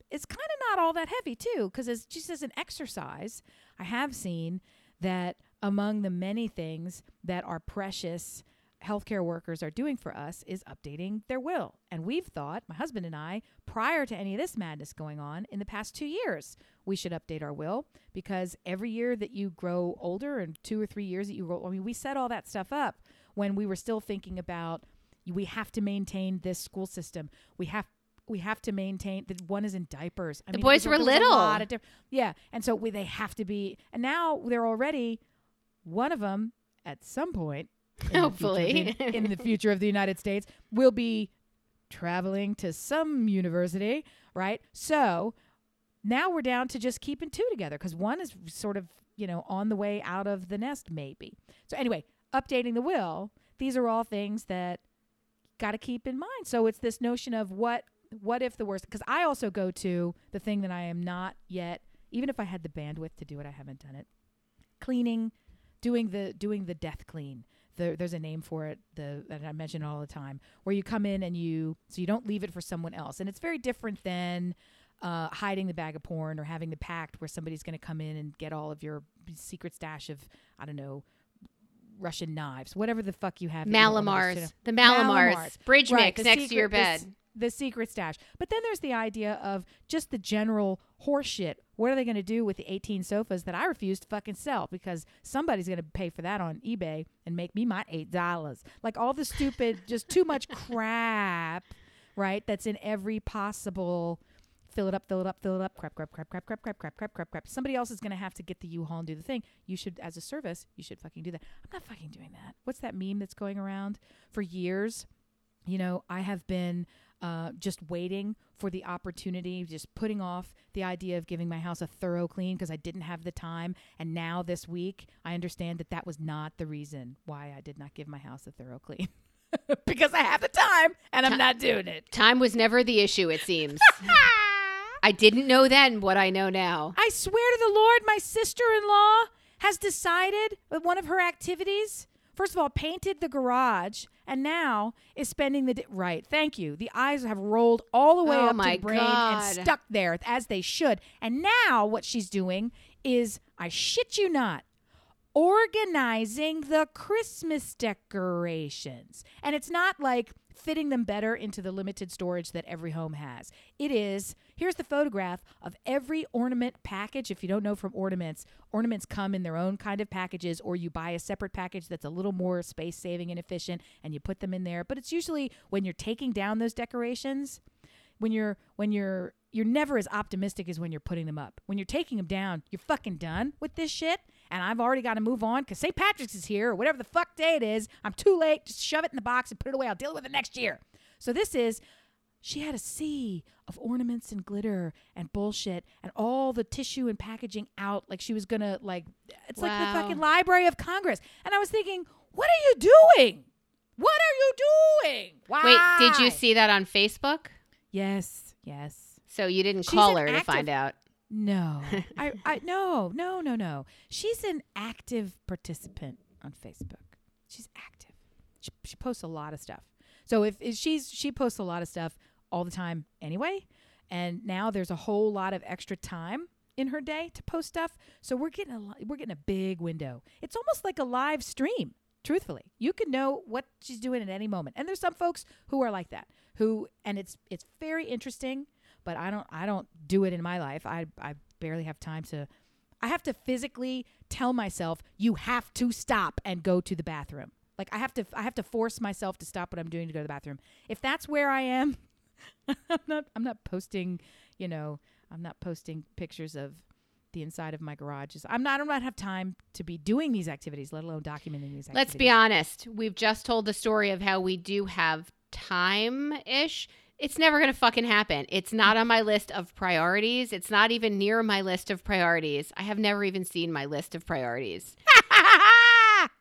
it's kind of not all that heavy too because as just as an exercise, I have seen that among the many things that our precious healthcare workers are doing for us is updating their will. And we've thought, my husband and I, prior to any of this madness going on in the past 2 years, we should update our will because every year that you grow older and 2 or 3 years that you grow I mean we set all that stuff up when we were still thinking about we have to maintain this school system. We have we have to maintain that one is in diapers. I The mean, boys were little. lot of diff- yeah, and so we, they have to be. And now they're already one of them at some point. in the Hopefully. in the future of the United States, will be traveling to some university, right? So now we're down to just keeping two together because one is sort of you know on the way out of the nest, maybe. So anyway, updating the will. These are all things that got to keep in mind. So it's this notion of what what if the worst because I also go to the thing that I am not yet even if I had the bandwidth to do it I haven't done it. Cleaning, doing the doing the death clean, there, there's a name for it the that I mention all the time where you come in and you so you don't leave it for someone else and it's very different than uh, hiding the bag of porn or having the pact where somebody's going to come in and get all of your secret stash of I don't know Russian knives whatever the fuck you have that you don't want others to know. Mallomars. The Mallomars. Mallomars. Bridge Right, mix the next to your bed. s- The, secret stash. But then there's the idea of just the general horseshit. What are they going to do with the 18 sofas that I refuse to fucking sell because somebody's going to pay for that on eBay and make me my $8. Like all the stupid, just too much crap, right? That's in every possible fill it up, fill it up, fill it up, crap, crap, crap, crap, crap, crap, crap, crap, crap, crap. Somebody else is going to have to get the U-Haul and do the thing. You should, as a service, you should fucking do that. I'm not fucking doing that. What's that meme that's going around for years? you know, I have been uh, just waiting for the opportunity, just putting off the idea of giving my house a thorough clean because I didn't have the time. And now this week, I understand that that was not the reason why I did not give my house a thorough clean. because I have the time and I'm not doing it. Time was never the issue, it seems. I didn't know then what I know now. I swear to the Lord, my sister in law has decided that one of her activities, first of all, painted the garage and now is spending the day. Right. Thank you. The eyes have rolled all the way Oh up to my the brain God. and stuck there as they should. And now what she's doing is, I shit you not, organizing the Christmas decorations. And it's not like fitting them better into the limited storage that every home has. It is, here's the photograph of every ornament package. If you don't know from ornaments, ornaments come in their own kind of packages, or you buy a separate package that's a little more space saving and efficient and you put them in there. But it's usually when you're taking down those decorations, when you're when you're you're never as optimistic as when you're putting them up. When you're taking them down, you're fucking done with this shit, and I've already got to move on because St. Patrick's is here or whatever the fuck day it is. I'm too late. Just shove it in the box and put it away. I'll deal with it next year. So this is. She had a sea of ornaments and glitter and bullshit and all the tissue and packaging out like she was gonna like it's like the fucking Library of Congress. And I was thinking, what are you doing? What are you doing? Why? Wait, did you see that on Facebook? Yes, yes. So you didn't She's call her to find out. No, I, I, no, no, no, no. She's an active participant on Facebook. She's active. She, she posts a lot of stuff. So if, if she's she posts a lot of stuff all the time anyway, and now there's a whole lot of extra time in her day to post stuff. So we're getting a li- we're getting a big window. It's almost like a live stream. Truthfully, you can know what she's doing at any moment. And there's some folks who are like that. Who and it's it's very interesting but I don't I don't do it in my life. I I barely have time to I have to physically tell myself you have to stop and go to the bathroom. Like I have to I have to force myself to stop what I'm doing to go to the bathroom. If that's where I am, I'm not I'm not posting, you know, I'm not posting pictures of the inside of my garage. I'm not I don't have time to be doing these activities, let alone documenting these activities. Let's be honest. We've just told the story of how we do have time ish. It's never going to fucking happen. It's not on my list of priorities. It's not even near my list of priorities. I have never even seen my list of priorities.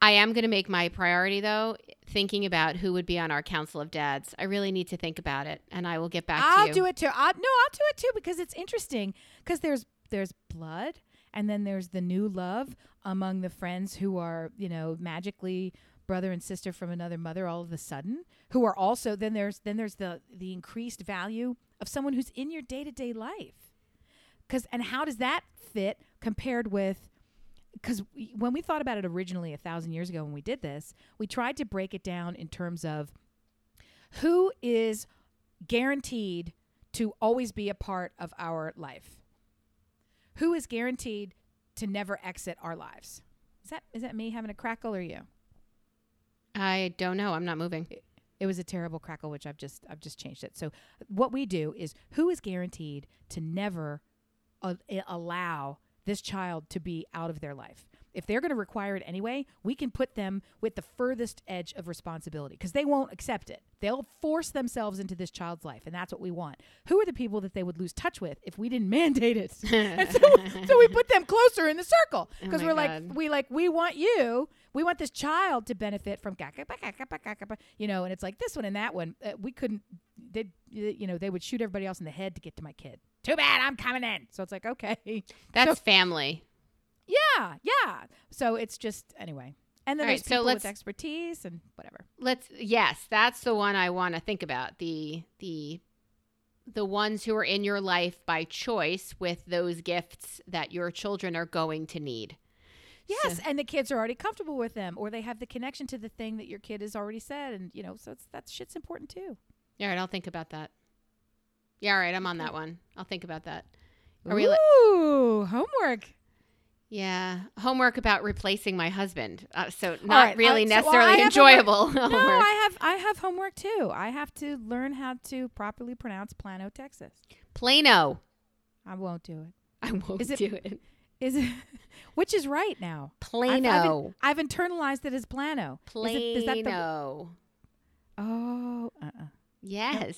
I am going to make my priority, though, thinking about who would be on our council of dads. I really need to think about it, and I will get back to you. I'll do it too. I'll, no, I'll do it too because it's interesting. Because there's there's blood, and then there's the new love among the friends who are you know magically brother and sister from another mother all of a sudden who are also then there's then there's the the increased value of someone who's in your day to day life. Because and how does that fit compared with because when we thought about it originally a thousand years ago when we did this, we tried to break it down in terms of who is guaranteed to always be a part of our life. Who is guaranteed to never exit our lives? Is that is that me having a crackle or you? I don't know. I'm not moving. It was a terrible crackle, which I've just I've just changed it. So what we do is who is guaranteed to never uh, i- allow this child to be out of their life. If they're going to require it anyway, we can put them with the furthest edge of responsibility because they won't accept it. They'll force themselves into this child's life, and that's what we want. Who are the people that they would lose touch with if we didn't mandate it? and so, so we put them closer in the circle because my we're like we like we want you we want this child to benefit from you know and it's like this one and that one uh, we couldn't they you know they would shoot everybody else in the head to get to my kid too bad i'm coming in so it's like okay That's family. Yeah yeah so it's just anyway And then All right, there's so people let's- with expertise and whatever. Let's yes, that's the one I want to think about. The the the ones who are in your life by choice with those gifts that your children are going to need. Yes, So- and the kids are already comfortable with them, or they have the connection to the thing that your kid has already said, and you know, so it's that shit's important too. all right, I'll think about that. Yeah, all right, I'm on that one. I'll think about that. Are we li- Ooh, homework. Yeah, homework about replacing my husband. Uh, so not right, uh, really so- well, necessarily I enjoyable No, homework. I have I have homework too. I have to learn how to properly pronounce Plano, Texas. Plano. I won't do it. I won't Is it- do it. Is it? Which is right now? I've- Plano. I've, I've internalized it as Plano. Is, it, is that the? Plano. Oh, uh, uh Yes,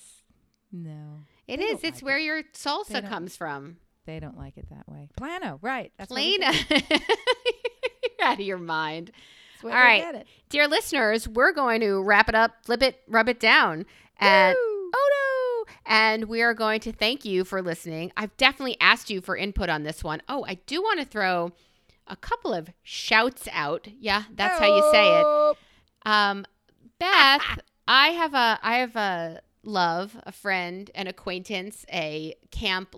no, it is. It's like where it. your salsa comes from. They don't like it that way. Plano, right? That's Plano. You're out of your mind. All right. get it. Dear listeners, we're going to wrap it up, flip it, rub it down. And oh no. And we are going to thank you for listening. I've definitely asked you for input on this one. Oh, I do want to throw a couple of shouts out. Yeah, that's how you say it. Um, Beth, I have a I have a love, a friend, an acquaintance, a camp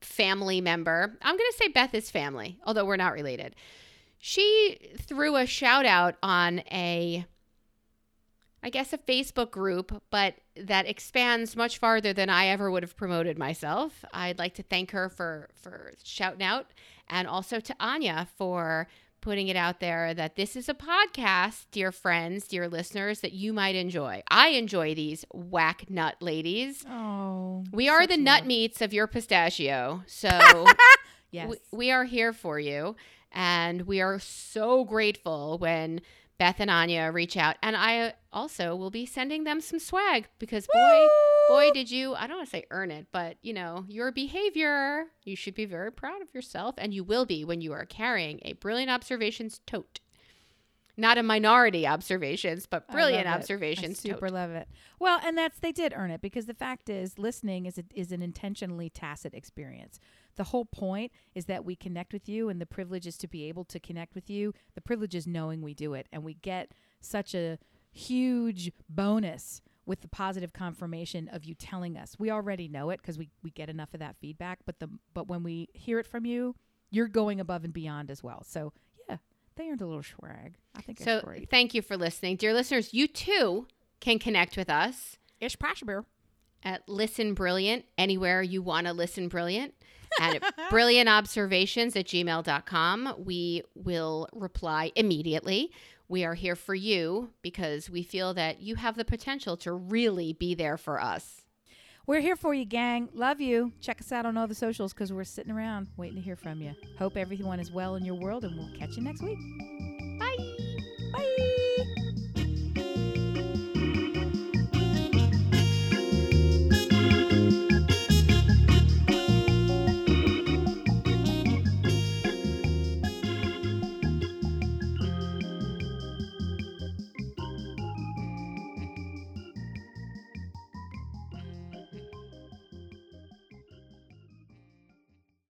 family member. I'm going to say Beth is family, although we're not related. She threw a shout out on a I guess a Facebook group, but that expands much farther than I ever would have promoted myself. I'd like to thank her for for shouting out and also to Anya for putting it out there that this is a podcast, dear friends, dear listeners, that you might enjoy. I enjoy these whack nut ladies. Oh, We are the nut meats of your pistachio. So Yes. we, we are here for you. And we are so grateful when Beth and Anya reach out. And I uh, also will be sending them some swag because, boy, boy, did you, I don't want to say earn it, but you know, your behavior, you should be very proud of yourself. And you will be when you are carrying a Brilliant Observations tote. Not a minority observations, but brilliant observations I super tote. love it. Well, and that's they did earn it because the fact is, listening is a, is an intentionally tacit experience. The whole point is that we connect with you, and the privilege is to be able to connect with you. The privilege is knowing we do it, and we get such a huge bonus with the positive confirmation of you telling us. We already know it because we we get enough of that feedback, but the but when we hear it from you, you're going above and beyond as well. So yeah, they earned a little swag. I think So it's great. thank you for listening. Dear listeners, you too can connect with us Ish possible. at Listen Brilliant anywhere you want to listen brilliant. At brilliantobservations at gmail.com. We will reply immediately. We are here for you because we feel that you have the potential to really be there for us. We're here for you, gang. Love you. Check us out on all the socials because we're sitting around waiting to hear from you. Hope everyone is well in your world, and we'll catch you next week.